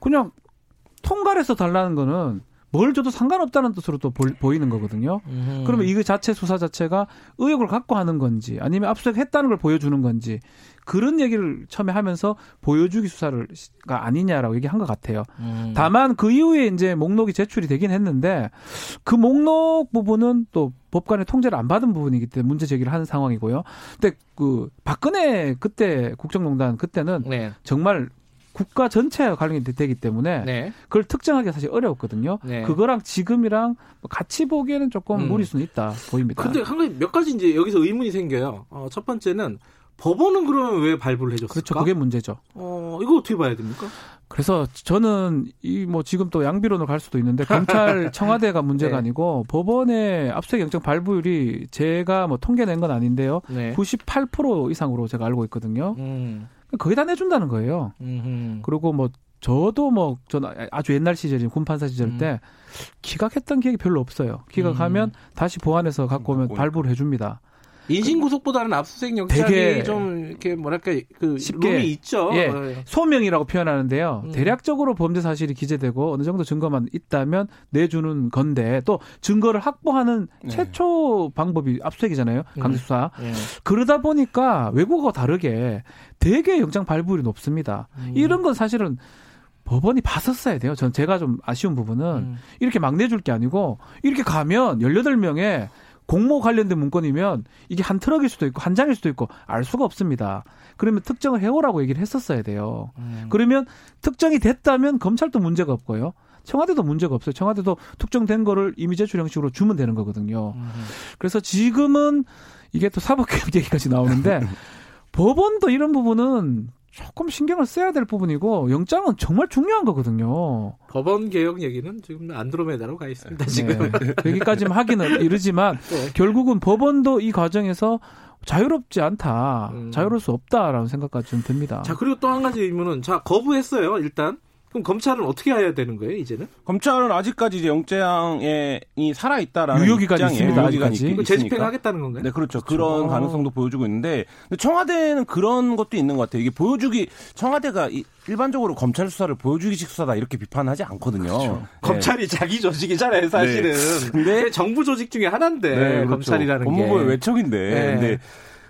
그냥 통과를 해서 달라는 거는 뭘 줘도 상관없다는 뜻으로 또 보, 이는 거거든요. 음. 그러면 이거 자체 수사 자체가 의혹을 갖고 하는 건지 아니면 압수수색했다는 걸 보여주는 건지 그런 얘기를 처음에 하면서 보여주기 수사를가 아니냐라고 얘기한 것 같아요. 음. 다만 그 이후에 이제 목록이 제출이 되긴 했는데 그 목록 부분은 또 법관의 통제를 안 받은 부분이기 때문에 문제 제기를 하는 상황이고요. 근데 그 박근혜 그때 국정농단 그때는 네. 정말 국가 전체와 관련이 되기 때문에 네. 그걸 특정하기 사실 어려웠거든요. 네. 그거랑 지금이랑 같이 보기에는 조금 음. 무리수는 있다 보입니다. 근데 한 가지 몇 가지 이제 여기서 의문이 생겨요. 어, 첫 번째는 법원은 그러면 왜 발부를 해줬을까? 그렇죠. 그게 문제죠. 어, 이거 어떻게 봐야 됩니까? 그래서 저는 이 뭐 지금 또 양비론으로 갈 수도 있는데 검찰 청와대가 문제가 네. 아니고 법원의 압수수색 영장 발부율이 제가 뭐 통계낸 건 아닌데요. 네. 98% 이상으로 제가 알고 있거든요. 음. 거의 다 내준다는 거예요. 음흠. 그리고 뭐 저도 뭐 저는 아주 옛날 시절인 군판사 시절 음. 때 기각했던 기억이 별로 없어요. 기각하면 음. 다시 보완해서 갖고 오면 발부를 해줍니다. 인신구속보다는 압수수색 영장이 좀 이렇게 뭐랄까 그 쉽게 있죠. 예, 어. 소명이라고 표현하는데요. 음. 대략적으로 범죄 사실이 기재되고 어느 정도 증거만 있다면 내주는 건데 또 증거를 확보하는 네. 최초 방법이 압수수색이잖아요. 음. 강제수사. 음. 예. 그러다 보니까 외국어가 다르게 되게 영장 발부율이 높습니다. 음. 이런 건 사실은 법원이 봤었어야 돼요. 전 제가 좀 아쉬운 부분은 음. 이렇게 막 내줄 게 아니고 이렇게 가면 18명의 공모 관련된 문건이면 이게 한 트럭일 수도 있고 한 장일 수도 있고 알 수가 없습니다. 그러면 특정을 해오라고 얘기를 했었어야 돼요. 음. 그러면 특정이 됐다면 검찰도 문제가 없고요. 청와대도 문제가 없어요. 청와대도 특정된 거를 이미 제출 형식으로 주면 되는 거거든요. 음. 그래서 지금은 이게 또 사법개혁 얘기까지 나오는데 법원도 이런 부분은 조금 신경을 써야 될 부분이고 영장은 정말 중요한 거거든요. 법원 개혁 얘기는 지금 안드로메다로 가 있습니다. 네. 지금 네. 여기까지만 하기는 이르지만 네. 결국은 법원도 이 과정에서 자유롭지 않다, 음. 자유로울 수 없다라는 생각까지 좀 듭니다. 자 그리고 또 한 가지 의문은 자 거부했어요 일단 그럼 검찰은 어떻게 해야 되는 거예요, 이제는? 검찰은 아직까지 이제 영장이 살아 있다라는 유효기간이 있습니다. 유효기간이 재집행하겠다는 건가요? 네, 그렇죠. 그렇죠. 그런 가능성도 보여주고 있는데 청와대는 그런 것도 있는 것 같아요. 이게 보여주기 청와대가 일반적으로 검찰 수사를 보여주기식 수사다 이렇게 비판하지 않거든요. 그렇죠. 네. 검찰이 자기 조직이잖아요, 사실은. 네. 근데 정부 조직 중에 하나인데 네, 그렇죠. 검찰이라는 게 법무부의 외척인데. 네. 근데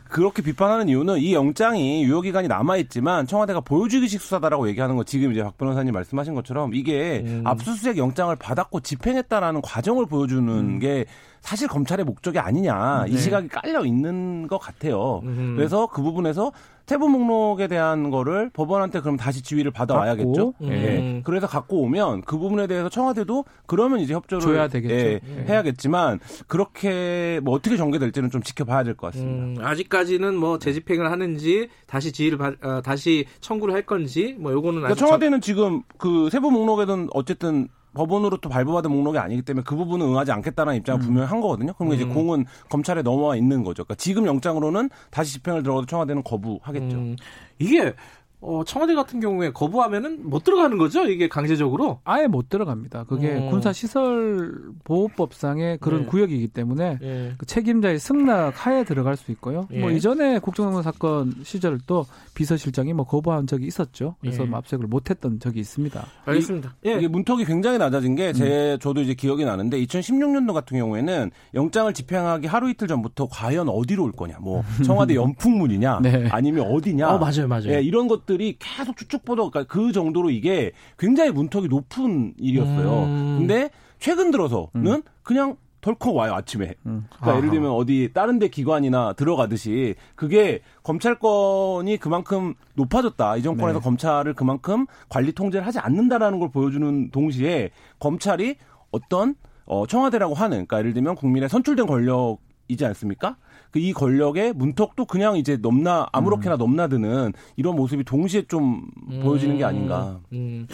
그렇게 비판하는 이유는 이 영장이 유효기간이 남아있지만 청와대가 보여주기식 수사다라고 얘기하는 거 지금 이제 박 변호사님 말씀하신 것처럼 이게 음. 압수수색 영장을 받았고 집행했다라는 과정을 보여주는 음. 게 사실 검찰의 목적이 아니냐 네. 이 시각이 깔려 있는 것 같아요. 음. 그래서 그 부분에서 세부 목록에 대한 거를 법원한테 그럼 다시 지위를 받아와야겠죠. 예. 음. 그래서 갖고 오면 그 부분에 대해서 청와대도 그러면 이제 협조를 줘야 되겠죠. 예, 예. 해야겠지만 그렇게 뭐 어떻게 전개될지는 좀 지켜봐야 될 것 같습니다. 음, 아직까지는 뭐 재집행을 하는지 다시 지위를 받, 어, 다시 청구를 할 건지 뭐 요거는 그러니까 청와대는 저... 지금 그 세부 목록에는 어쨌든 법원으로 또 발부받은 목록이 아니기 때문에 그 부분은 응하지 않겠다는 입장을 음. 분명히 한 거거든요. 그러면 음. 이제 공은 검찰에 넘어와 있는 거죠. 그러니까 지금 영장으로는 다시 집행을 들어가도 청와대는 거부하겠죠. 음. 이게 어, 청와대 같은 경우에 거부하면은 못 들어가는 거죠? 이게 강제적으로? 아예 못 들어갑니다. 그게 어. 군사시설보호법상의 그런 네. 구역이기 때문에 네. 그 책임자의 승낙 하에 들어갈 수 있고요. 네. 뭐 이전에 국정농단 사건 시절 또 비서실장이 뭐 거부한 적이 있었죠. 그래서 뭐 압색을 못 했던 적이 있습니다. 알겠습니다. 이, 게 문턱이 굉장히 낮아진 게 제 음. 저도 이제 기억이 나는데 2016년도 같은 경우에는 영장을 집행하기 하루 이틀 전부터 과연 어디로 올 거냐, 뭐 청와대 연풍문이냐, 네. 아니면 어디냐, 어, 맞아요, 맞아요. 예, 이런 것 것들이 계속 쭉쭉 뻗어 그러니까 그 정도로 이게 굉장히 문턱이 높은 일이었어요. 음. 근데 최근 들어서는 음. 그냥 덜컥 와요 아침에. 음. 그러니까 아하. 예를 들면 어디 다른 데 기관이나 들어가듯이 그게 검찰권이 그만큼 높아졌다. 이 정권에서 네. 검찰을 그만큼 관리 통제를 하지 않는다라는 걸 보여주는 동시에 검찰이 어떤 어 청와대라고 하는 그러니까 예를 들면 국민의 선출된 권력이지 않습니까? 그 이 권력의 문턱도 그냥 이제 넘나 아무렇게나 음. 넘나드는 이런 모습이 동시에 좀 음. 보여지는 게 아닌가. 음.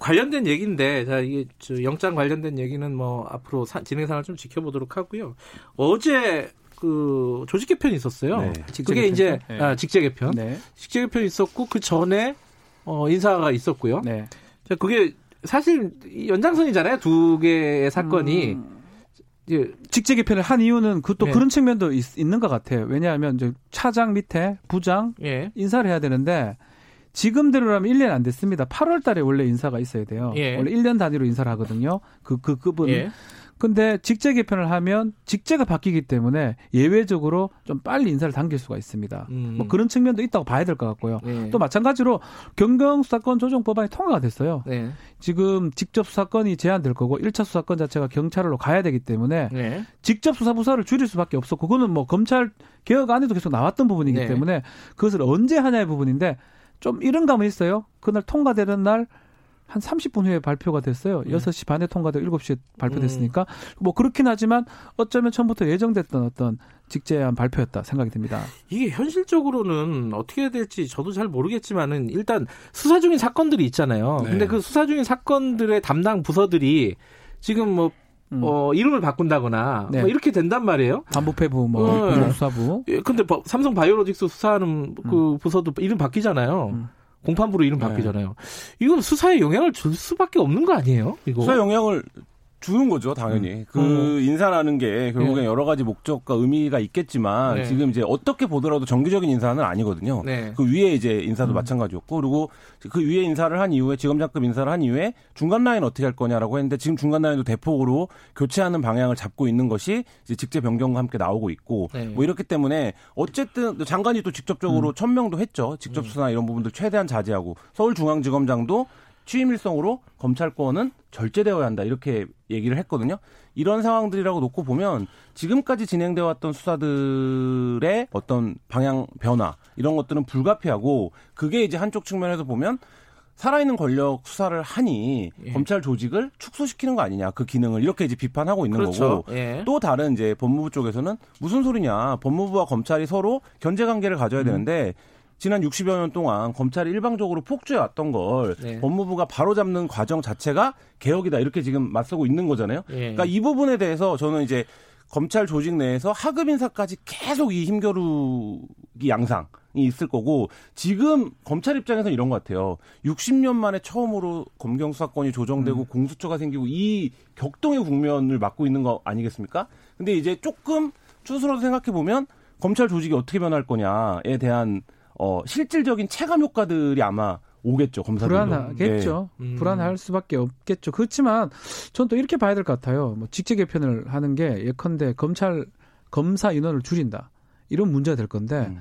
관련된 얘기인데 자 이게 영장 관련된 얘기는 뭐 앞으로 사, 진행 상을 좀 지켜보도록 하고요. 어제 그 조직 개편이 있었어요. 네. 그게 개편? 이제 네. 아, 직제 개편. 네. 직제 개편이 있었고 그 전에 어 인사가 있었고요. 네. 자 그게 사실 연장선이잖아요. 두 개의 사건이. 음. 이제 직제 개편을 한 이유는 그또 네. 그런 측면도 있, 는것 같아요. 왜냐하면 이제 차장 밑에 부장 예. 인사를 해야 되는데 지금대로라면 1년 안 됐습니다. 8월 달에 원래 인사가 있어야 돼요. 예. 원래 1년 단위로 인사를 하거든요. 그, 그, 그분. 예. 근데 직제 개편을 하면 직제가 바뀌기 때문에 예외적으로 좀 빨리 인사를 당길 수가 있습니다. 음. 뭐 그런 측면도 있다고 봐야 될 것 같고요. 네. 또 마찬가지로 경경 수사권 조정 법안이 통과가 됐어요. 네. 지금 직접 수사권이 제한될 거고 1차 수사권 자체가 경찰로 가야 되기 때문에 네. 직접 수사 부서를 줄일 수밖에 없었고 그거는 뭐 검찰 개혁 안에도 계속 나왔던 부분이기 네. 때문에 그것을 언제 하냐의 부분인데 좀 이런 감은 있어요. 그날 통과되는 날 한 30분 후에 발표가 됐어요. 음. 6시 반에 통과되고 7시에 발표됐으니까 음. 뭐 그렇긴 하지만 어쩌면 처음부터 예정됐던 어떤 직제한 발표였다 생각이 듭니다. 이게 현실적으로는 어떻게 해야 될지 저도 잘 모르겠지만은 일단 수사 중인 사건들이 있잖아요. 네. 근데 그 수사 중인 사건들의 담당 부서들이 지금 뭐 음. 어, 이름을 바꾼다거나 네. 뭐 이렇게 된단 말이에요. 반부패부 뭐 네. 수사부. 예, 근데 삼성 바이오로직스 수사하는 그 음. 부서도 이름 바뀌잖아요. 음. 공판부로 이름 네. 바뀌잖아요. 이건 수사에 영향을 줄 수밖에 없는 거 아니에요? 이거 수사 영향을 주는 거죠, 당연히. 음. 그 음. 인사라는 게 결국엔 네. 여러 가지 목적과 의미가 있겠지만 네. 지금 이제 어떻게 보더라도 정기적인 인사는 아니거든요. 네. 그 위에 이제 인사도 음. 마찬가지였고 그리고 그 위에 인사를 한 이후에 지검장급 인사를 한 이후에 중간 라인 어떻게 할 거냐라고 했는데 지금 중간 라인도 대폭으로 교체하는 방향을 잡고 있는 것이 이제 직제 변경과 함께 나오고 있고 네. 뭐 이렇기 때문에 어쨌든 장관이 또 직접적으로 음. 천명도 했죠. 직접 음. 수사나 이런 부분들 최대한 자제하고 서울중앙지검장도 취임 일성으로 검찰권은 절제되어야 한다 이렇게 얘기를 했거든요. 이런 상황들이라고 놓고 보면 지금까지 진행되어 왔던 수사들의 어떤 방향 변화 이런 것들은 불가피하고 그게 이제 한쪽 측면에서 보면 살아있는 권력 수사를 하니 예. 검찰 조직을 축소시키는 거 아니냐 그 기능을 이렇게 이제 비판하고 있는 그렇죠. 거고 예. 또 다른 이제 법무부 쪽에서는 무슨 소리냐 법무부와 검찰이 서로 견제 관계를 가져야 음. 되는데 지난 60여 년 동안 검찰이 일방적으로 폭주해 왔던 걸 네. 법무부가 바로잡는 과정 자체가 개혁이다 이렇게 지금 맞서고 있는 거잖아요. 네. 그러니까 이 부분에 대해서 저는 이제 검찰 조직 내에서 하급 인사까지 계속 이 힘겨루기 양상이 있을 거고 지금 검찰 입장에서는 이런 것 같아요. 60년 만에 처음으로 검경 수사권이 조정되고 음. 공수처가 생기고 이 격동의 국면을 맞고 있는 거 아니겠습니까? 근데 이제 조금 추스러서 생각해 보면 검찰 조직이 어떻게 변할 거냐에 대한 어, 실질적인 체감 효과들이 아마 오겠죠 검사들 불안하겠죠 네. 음. 불안할 수밖에 없겠죠 그렇지만 전 또 이렇게 봐야 될 것 같아요 뭐 직제 개편을 하는 게 예컨대 검찰 검사 인원을 줄인다 이런 문제가 될 건데 음.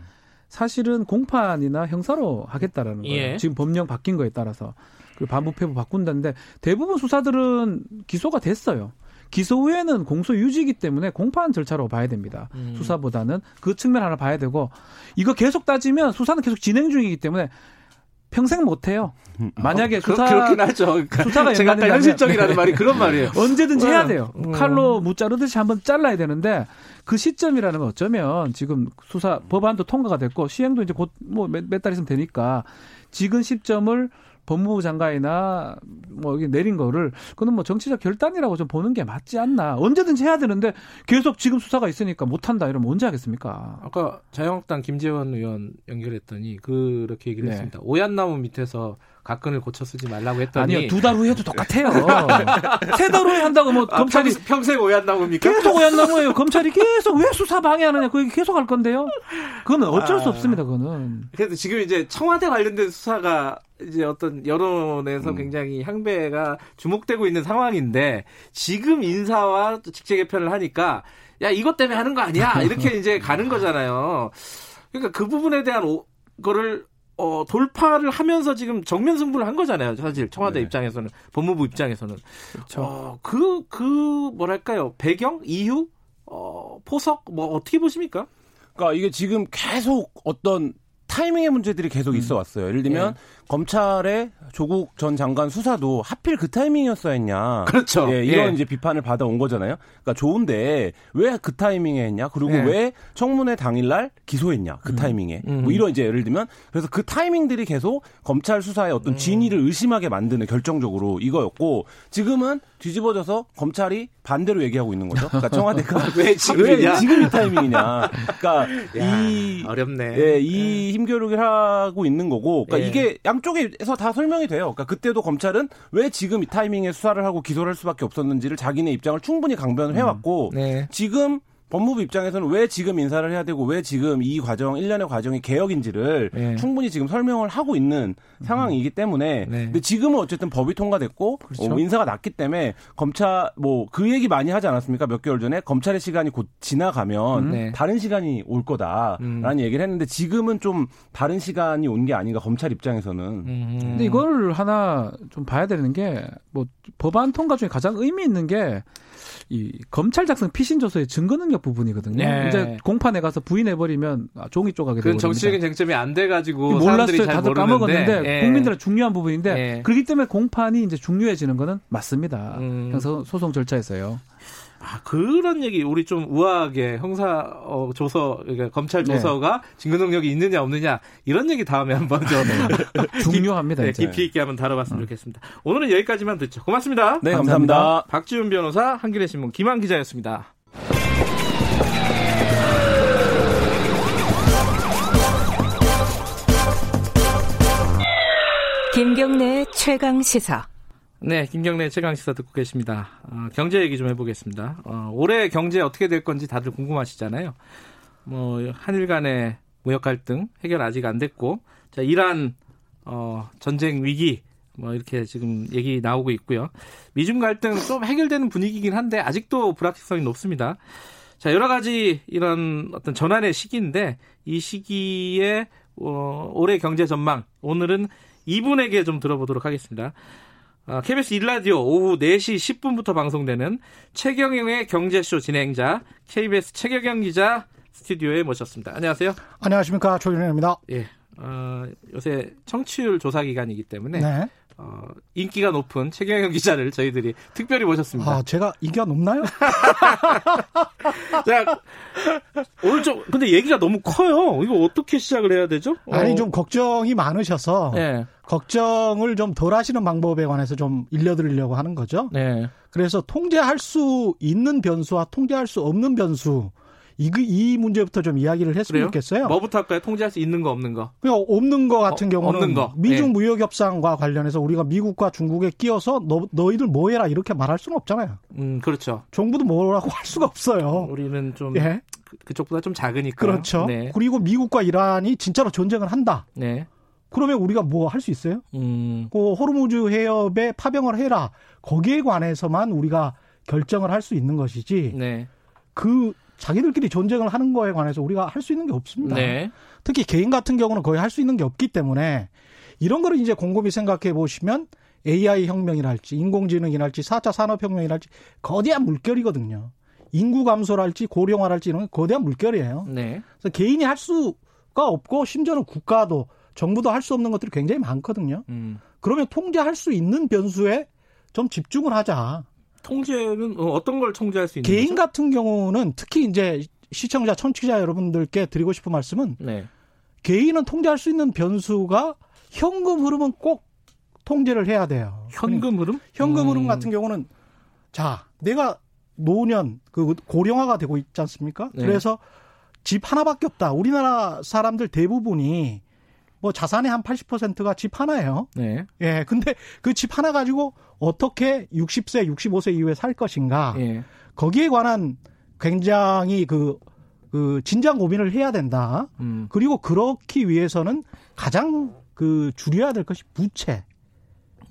사실은 공판이나 형사로 하겠다라는 거예요 예. 지금 법령 바뀐 거에 따라서 그리고 반부패부 바꾼다는데 대부분 수사들은 기소가 됐어요 기소 후에는 공소 유지이기 때문에 공판 절차로 봐야 됩니다. 음. 수사보다는 그 측면 하나 봐야 되고 이거 계속 따지면 수사는 계속 진행 중이기 때문에 평생 못 해요. 만약에 어, 수사 그렇긴 하죠. 그러니까 수사가 제가 현실적이라는 네. 말이 그런 말이에요. 언제든지 해야 어. 돼요. 음. 칼로 무 자르듯이 한번 잘라야 되는데 그 시점이라는 건 어쩌면 지금 수사 법안도 통과가 됐고 시행도 이제 곧 뭐 몇달 있으면 되니까 지금 시점을 법무부 장관이나 뭐 여기 내린 거를 그는 뭐 정치적 결단이라고 좀 보는 게 맞지 않나. 언제든지 해야 되는데 계속 지금 수사가 있으니까 못 한다 이러면 언제 하겠습니까? 아까 자유한국당 김재원 의원 연결했더니 그렇게 얘기를 네. 했습니다. 오얏나무 밑에서 가근을 고쳐 쓰지 말라고 했더니 아니요 두 달 후에도 똑같아요. 세 달 후에 한다고 뭐 아, 검찰이 평생, 평생 오얏나무입니까? 계속 오얏나무예요. 검찰이 계속 왜 수사 방해하느냐 그 계속 할 건데요. 그거는 어쩔 아, 수 없습니다. 그거는. 그래도 지금 이제 청와대 관련된 수사가 이제 어떤 여론에서 음. 굉장히 향배가 주목되고 있는 상황인데 지금 인사와 직제 개편을 하니까 야 이것 때문에 하는 거 아니야 이렇게 이제 가는 거잖아요. 그러니까 그 부분에 대한 오, 거를 어, 돌파를 하면서 지금 정면 승부를 한 거잖아요. 사실 청와대 네. 입장에서는 법무부 입장에서는 그렇죠. 어, 그, 그 뭐랄까요 배경 이유 어, 포석 뭐 어떻게 보십니까? 그러니까 이게 지금 계속 어떤 타이밍의 문제들이 계속 음. 있어 왔어요. 예를 들면 예. 검찰의 조국 전 장관 수사도 하필 그 타이밍이었어야 했냐. 그렇죠. 예, 이런 예. 이제 비판을 받아온 거잖아요. 그러니까 좋은데 왜 그 타이밍에 했냐? 그리고 예. 왜 청문회 당일날 기소했냐? 그 음. 타이밍에. 음. 뭐 이런 이제 예를 들면 그래서 그 타이밍들이 계속 검찰 수사의 어떤 음. 진위를 의심하게 만드는 결정적으로 이거였고 지금은 뒤집어져서 검찰이 반대로 얘기하고 있는 거죠. 그러니까 청와대가 왜 지금 왜 지금 이 타이밍이냐. 그러니까 야, 이 어렵네. 예, 이 예. 힘겨루기를 하고 있는 거고. 그러니까 예. 이게 양 쪽에서 다 설명이 돼요. 그러니까 그때도 검찰은 왜 지금 이 타이밍에 수사를 하고 기소를 할 수밖에 없었는지를 자기네 입장을 충분히 강변을 해왔고 음. 네. 지금 법무부 입장에서는 왜 지금 인사를 해야 되고 왜 지금 이 과정 일련의 과정이 개혁인지를 네. 충분히 지금 설명을 하고 있는 상황이기 때문에 네. 근데 지금은 어쨌든 법이 통과됐고 그렇죠. 어, 인사가 났기 때문에 검찰 뭐 그 얘기 많이 하지 않았습니까 몇 개월 전에 검찰의 시간이 곧 지나가면 음. 네. 다른 시간이 올 거다라는 음. 얘기를 했는데 지금은 좀 다른 시간이 온 게 아닌가 검찰 입장에서는 음. 근데 이걸 하나 좀 봐야 되는 게 뭐 법안 통과 중에 가장 의미 있는 게이 검찰 작성 피신 조서의 증거 능력 부분이거든요. 네. 이제 공판에 가서 부인해 버리면 종이 쪼가게 되고. 정치적인 쟁점이 안 돼 가지고 몰랐어요. 다들 까먹었는데 네. 국민들은 중요한 부분인데 네. 그렇기 때문에 공판이 이제 중요해지는 거는 맞습니다. 음. 그래서 소송 절차에서요. 아, 그런 얘기 우리 좀 우아하게 형사 어, 조서 그러니까 검찰 네. 조서가 네. 증거 능력이 있느냐 없느냐 이런 얘기 다음에 한번 좀 네. 중요합니다. 네, 깊이 있게 한번 다뤄봤으면 어. 좋겠습니다. 오늘은 여기까지만 듣죠. 고맙습니다. 네, 감사합니다. 감사합니다. 박지훈 변호사, 한겨레 신문 김한 기자였습니다. 김경래 최강 시사. 네, 김경래 최강 시사 듣고 계십니다. 어, 경제 얘기 좀 해보겠습니다. 어, 올해 경제 어떻게 될 건지 다들 궁금하시잖아요. 뭐 한일 간의 무역 갈등 해결 아직 안 됐고, 자 이란 어, 전쟁 위기 뭐 이렇게 지금 얘기 나오고 있고요. 미중 갈등 좀 해결되는 분위기긴 한데 아직도 불확실성이 높습니다. 자 여러 가지 이런 어떤 전환의 시기인데 이 시기에 어, 올해 경제 전망 오늘은 이분에게 좀 들어보도록 하겠습니다. KBS 아, 1라디오 오후 4시 10분부터 방송되는 최경영의 경제쇼 진행자 KBS 최경영 기자 스튜디오에 모셨습니다. 안녕하세요. 안녕하십니까 조윤현입니다. 예. 어, 요새 청취율 조사 기간이기 때문에 네. 어, 인기가 높은 최경영 기자를 저희들이 특별히 모셨습니다. 아, 제가 인기가 높나요? 자, 오늘 좀, 근데 얘기가 너무 커요. 이거 어떻게 시작을 해야 되죠? 아니, 어. 좀 걱정이 많으셔서. 네. 걱정을 좀 덜 하시는 방법에 관해서 좀 일려드리려고 하는 거죠. 네. 그래서 통제할 수 있는 변수와 통제할 수 없는 변수. 이, 이 문제부터 좀 이야기를 했으면 그래요? 좋겠어요. 뭐부터 할까요? 통제할 수 있는 거, 없는 거? 그냥 없는 거 같은 어, 경우는 없는 거. 미중 네. 무역 협상과 관련해서 우리가 미국과 중국에 끼어서 너, 너희들 뭐 해라 이렇게 말할 수는 없잖아요. 음, 그렇죠. 정부도 뭐라고 할 수가 없어요. 우리는 좀 예? 그, 쪽보다 좀 작으니까. 그렇죠. 네. 그리고 미국과 이란이 진짜로 전쟁을 한다. 네. 그러면 우리가 뭐 할 수 있어요? 음. 그 호르무즈 해협에 파병을 해라. 거기에 관해서만 우리가 결정을 할 수 있는 것이지. 네. 그 자기들끼리 전쟁을 하는 거에 관해서 우리가 할 수 있는 게 없습니다. 네. 특히 개인 같은 경우는 거의 할 수 있는 게 없기 때문에 이런 거를 이제 곰곰이 생각해 보시면 AI 혁명이랄지 인공지능이랄지 4차 산업혁명이랄지 거대한 물결이거든요. 인구 감소랄지 고령화랄지 이런 거대한 물결이에요. 네. 그래서 개인이 할 수가 없고 심지어는 국가도 정부도 할 수 없는 것들이 굉장히 많거든요. 음. 그러면 통제할 수 있는 변수에 좀 집중을 하자. 통제는 어, 어떤 걸 통제할 수 있는 개인 거죠? 같은 경우는 특히 이제 시청자, 청취자 여러분들께 드리고 싶은 말씀은 네. 개인은 통제할 수 있는 변수가 현금 흐름은 꼭 통제를 해야 돼요. 현금 흐름? 현금 흐름 음. 같은 경우는 자, 내가 노년 그 고령화가 되고 있지 않습니까? 네. 그래서 집 하나밖에 없다. 우리나라 사람들 대부분이 뭐 자산의 한 80%가 집 하나예요. 네. 예. 근데 그 집 하나 가지고 어떻게 60세, 65세 이후에 살 것인가. 예. 거기에 관한 굉장히 그, 그 진지한 고민을 해야 된다. 음. 그리고 그렇기 위해서는 가장 그 줄여야 될 것이 부채.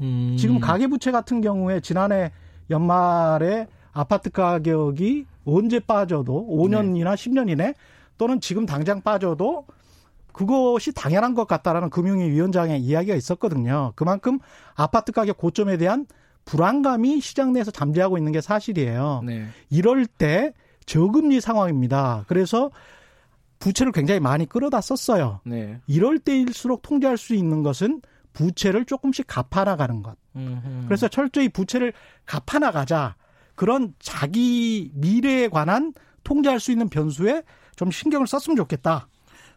음. 지금 가계 부채 같은 경우에 지난해 연말에 아파트 가격이 언제 빠져도 5년이나 네. 10년 이내 또는 지금 당장 빠져도 그것이 당연한 것 같다라는 금융위 위원장의 이야기가 있었거든요. 그만큼 아파트 가격 고점에 대한 불안감이 시장 내에서 잠재하고 있는 게 사실이에요. 네. 이럴 때 저금리 상황입니다. 그래서 부채를 굉장히 많이 끌어다 썼어요. 네. 이럴 때일수록 통제할 수 있는 것은 부채를 조금씩 갚아나가는 것. 음흠. 그래서 철저히 부채를 갚아나가자. 그런 자기 미래에 관한 통제할 수 있는 변수에 좀 신경을 썼으면 좋겠다.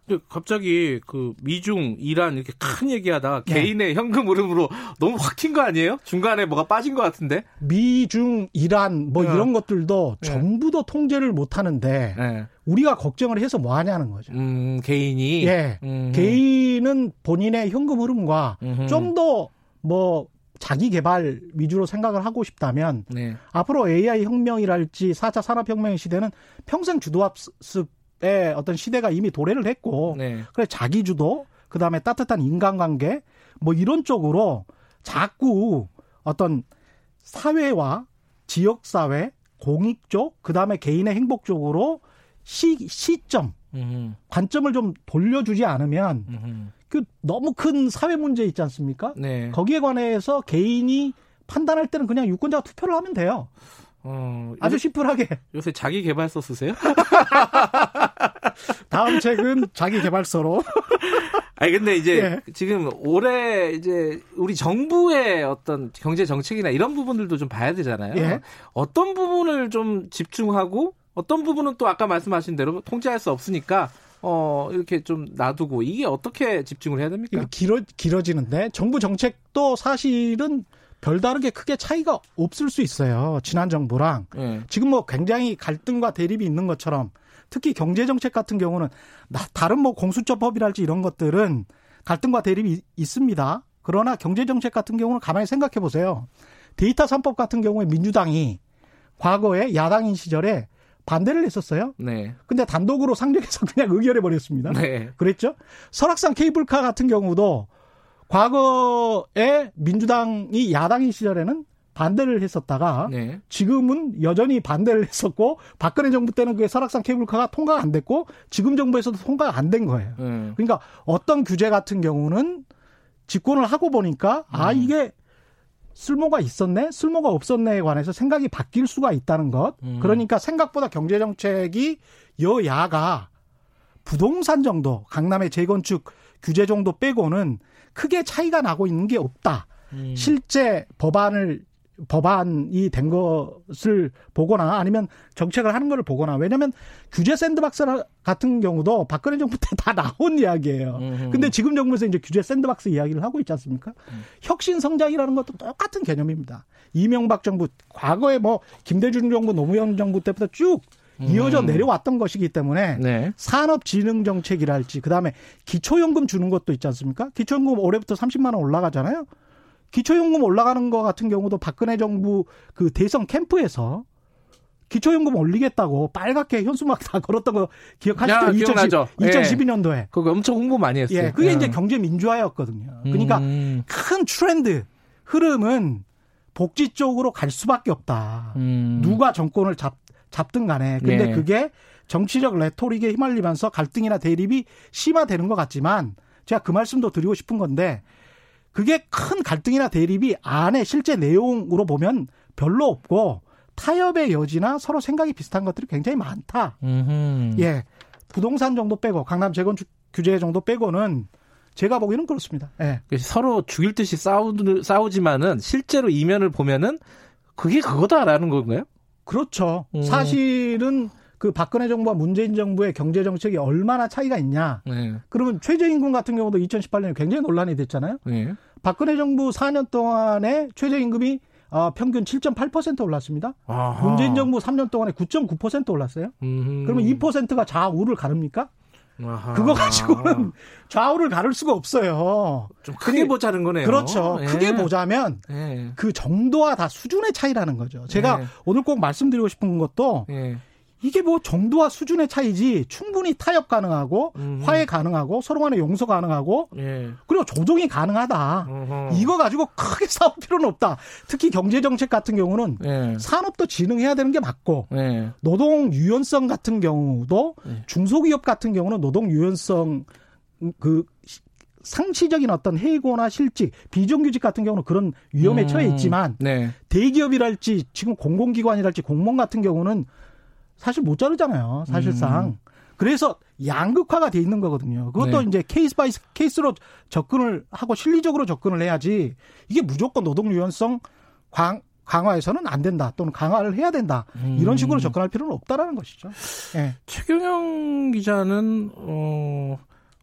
근데 갑자기 그 미중 이란 이렇게 큰 얘기하다가 네. 개인의 현금 흐름으로 너무 확 튄 거 아니에요? 중간에 뭐가 빠진 것 같은데? 미중 이란 뭐 네. 이런 것들도 네. 전부 다 통제를 못 하는데 네. 우리가 걱정을 해서 뭐 하냐는 거죠. 음, 개인이 예. 음. 개인은 본인의 현금 흐름과 좀 더 뭐 자기 개발 위주로 생각을 하고 싶다면 네. 앞으로 AI 혁명이랄지 4차 산업혁명의 시대는 평생 주도학습 의 어떤 시대가 이미 도래를 했고 네. 그래 자기 주도 그다음에 따뜻한 인간관계 뭐 이런 쪽으로 자꾸 어떤 사회와 지역 사회 공익 쪽 그다음에 개인의 행복 쪽으로 시 시점 음흠. 관점을 좀 돌려주지 않으면 음흠. 그 너무 큰 사회 문제 있지 않습니까? 네. 거기에 관해서 개인이 판단할 때는 그냥 유권자가 투표를 하면 돼요. 어, 아주 심플하게. 요새 자기 개발서 쓰세요? 다음 책은 자기 개발서로. 아니 근데 이제 예. 지금 올해 이제 우리 정부의 어떤 경제 정책이나 이런 부분들도 좀 봐야 되잖아요. 예. 어떤 부분을 좀 집중하고 어떤 부분은 또 아까 말씀하신 대로 통제할 수 없으니까 어, 이렇게 좀 놔두고 이게 어떻게 집중을 해야 됩니까? 길어, 길어지는데 정부 정책도 사실은 별다르게 크게 차이가 없을 수 있어요. 지난 정부랑 네. 지금 뭐 굉장히 갈등과 대립이 있는 것처럼 특히 경제 정책 같은 경우는 다른 뭐 공수처법이랄지 이런 것들은 갈등과 대립이 있습니다. 그러나 경제 정책 같은 경우는 가만히 생각해 보세요. 데이터 3법 같은 경우에 민주당이 과거에 야당인 시절에 반대를 했었어요. 네. 근데 단독으로 상정해서 그냥 의결해 버렸습니다. 네. 그랬죠? 설악산 케이블카 같은 경우도 과거에 민주당이 야당인 시절에는 반대를 했었다가 네. 지금은 여전히 반대를 했었고 박근혜 정부 때는 그게 설악산 케이블카가 통과가 안 됐고 지금 정부에서도 통과가 안 된 거예요. 네. 그러니까 어떤 규제 같은 경우는 집권을 하고 보니까 아 음. 이게 쓸모가 있었네, 쓸모가 없었네에 관해서 생각이 바뀔 수가 있다는 것. 음. 그러니까 생각보다 경제 정책이 여야가 부동산 정도, 강남의 재건축 규제 정도 빼고는 크게 차이가 나고 있는 게 없다. 음. 실제 법안을 법안이 된 것을 보거나 아니면 정책을 하는 것을 보거나 왜냐하면 규제 샌드박스 같은 경우도 박근혜 정부 때 다 나온 이야기예요. 음흠. 근데 지금 정부에서 이제 규제 샌드박스 이야기를 하고 있지 않습니까? 음. 혁신 성장이라는 것도 똑같은 개념입니다. 이명박 정부 과거에 뭐 김대중 정부 노무현 정부 때부터 쭉 이어져 음. 내려왔던 것이기 때문에 네. 산업진흥 정책이랄지 그다음에 기초연금 주는 것도 있지 않습니까? 기초연금 올해부터 30만 원 올라가잖아요. 기초연금 올라가는 거 같은 경우도 박근혜 정부 그 대선 캠프에서 기초연금 올리겠다고 빨갛게 현수막 다 걸었던 거 기억하시죠? 2010, 2012년도에. 예. 그거 엄청 홍보 많이 했어요. 예, 그게 예. 이제 경제 민주화였거든요. 그러니까 음. 큰 트렌드, 흐름은 복지 쪽으로 갈 수밖에 없다. 음. 누가 정권을 잡, 잡든 간에. 근데 예. 그게 정치적 레토릭에 휘말리면서 갈등이나 대립이 심화되는 것 같지만 제가 그 말씀도 드리고 싶은 건데 그게 큰 갈등이나 대립이 안에 실제 내용으로 보면 별로 없고 타협의 여지나 서로 생각이 비슷한 것들이 굉장히 많다. 음흠. 예. 부동산 정도 빼고 강남 재건축 규제 정도 빼고는 제가 보기에는 그렇습니다. 예. 서로 죽일 듯이 싸우, 싸우지만은 실제로 이면을 보면은 그게 그거다라는 건가요? 그렇죠. 음. 사실은 그 박근혜 정부와 문재인 정부의 경제 정책이 얼마나 차이가 있냐. 네. 그러면 최저임금 같은 경우도 2018년에 굉장히 논란이 됐잖아요. 네. 박근혜 정부 4년 동안에 최저임금이 어, 평균 7.8% 올랐습니다. 아하. 문재인 정부 3년 동안에 9.9% 올랐어요. 음흠. 그러면 2%가 좌우를 가릅니까? 아하. 그거 가지고는 좌우를 가를 수가 없어요. 좀 크게 보자는 거네요. 그렇죠. 예. 크게 보자면 예. 그 정도와 다 수준의 차이라는 거죠. 제가 예. 오늘 꼭 말씀드리고 싶은 것도 예. 이게 뭐 정도와 수준의 차이지 충분히 타협 가능하고 음. 화해 가능하고 서로 간에 용서 가능하고 예. 그리고 조정이 가능하다. 어허. 이거 가지고 크게 싸울 필요는 없다. 특히 경제 정책 같은 경우는 예. 산업도 진흥해야 되는 게 맞고 예. 노동 유연성 같은 경우도 예. 중소기업 같은 경우는 노동 유연성 그 상시적인 어떤 해고나 실직, 비정규직 같은 경우는 그런 위험에 음, 처해 있지만 네. 대기업이랄지 지금 공공기관이랄지 공무원 같은 경우는 사실 못 자르잖아요. 사실상. 음. 그래서 양극화가 돼 있는 거거든요. 그것도 네. 이제 case by case로 접근을 하고 실리적으로 접근을 해야지 이게 무조건 노동 유연성 광 강화해서는 안 된다 또는 강화를 해야 된다 음. 이런 식으로 접근할 필요는 없다라는 것이죠. 네. 최경영 기자는 어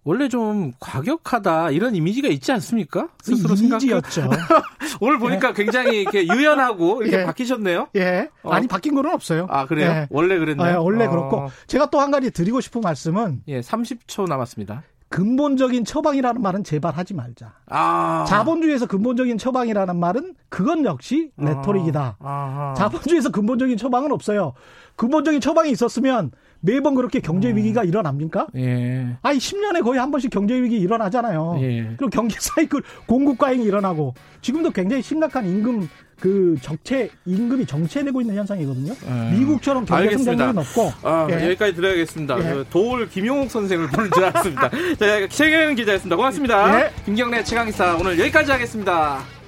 원래 좀 과격하다 이런 이미지가 있지 않습니까? 스스로 이미지였죠. 오늘 보니까 네. 굉장히 이렇게 유연하고 이렇게 예. 바뀌셨네요. 예. 어. 아니 바뀐 거는 없어요. 아 그래요? 예. 원래 그랬나요? 예, 원래 어. 그렇고 제가 또 한 가지 드리고 싶은 말씀은 예, 30초 남았습니다. 근본적인 처방이라는 말은 제발 하지 말자. 아. 자본주의에서 근본적인 처방이라는 말은 그건 역시 레토릭이다. 아. 자본주의에서 근본적인 처방은 없어요. 근본적인 처방이 있었으면 매번 그렇게 경제 음. 위기가 음. 일어납니까? 예. 아니 10년에 거의 한 번씩 경제 위기 일어나잖아요. 예. 그리고 경제 사이클 공급 과잉이 일어나고 지금도 굉장히 심각한 임금 그 적체 임금이 정체되고 있는 현상이거든요. 예. 미국처럼 경제 성장률이 높고 아, 예. 여기까지 들어야겠습니다. 예. 그 도울 김용욱 선생을 부를 줄 알았습니다. 자, 최경영 기자였습니다. 고맙습니다. 예. 김경래 최강희사 오늘 여기까지 하겠습니다.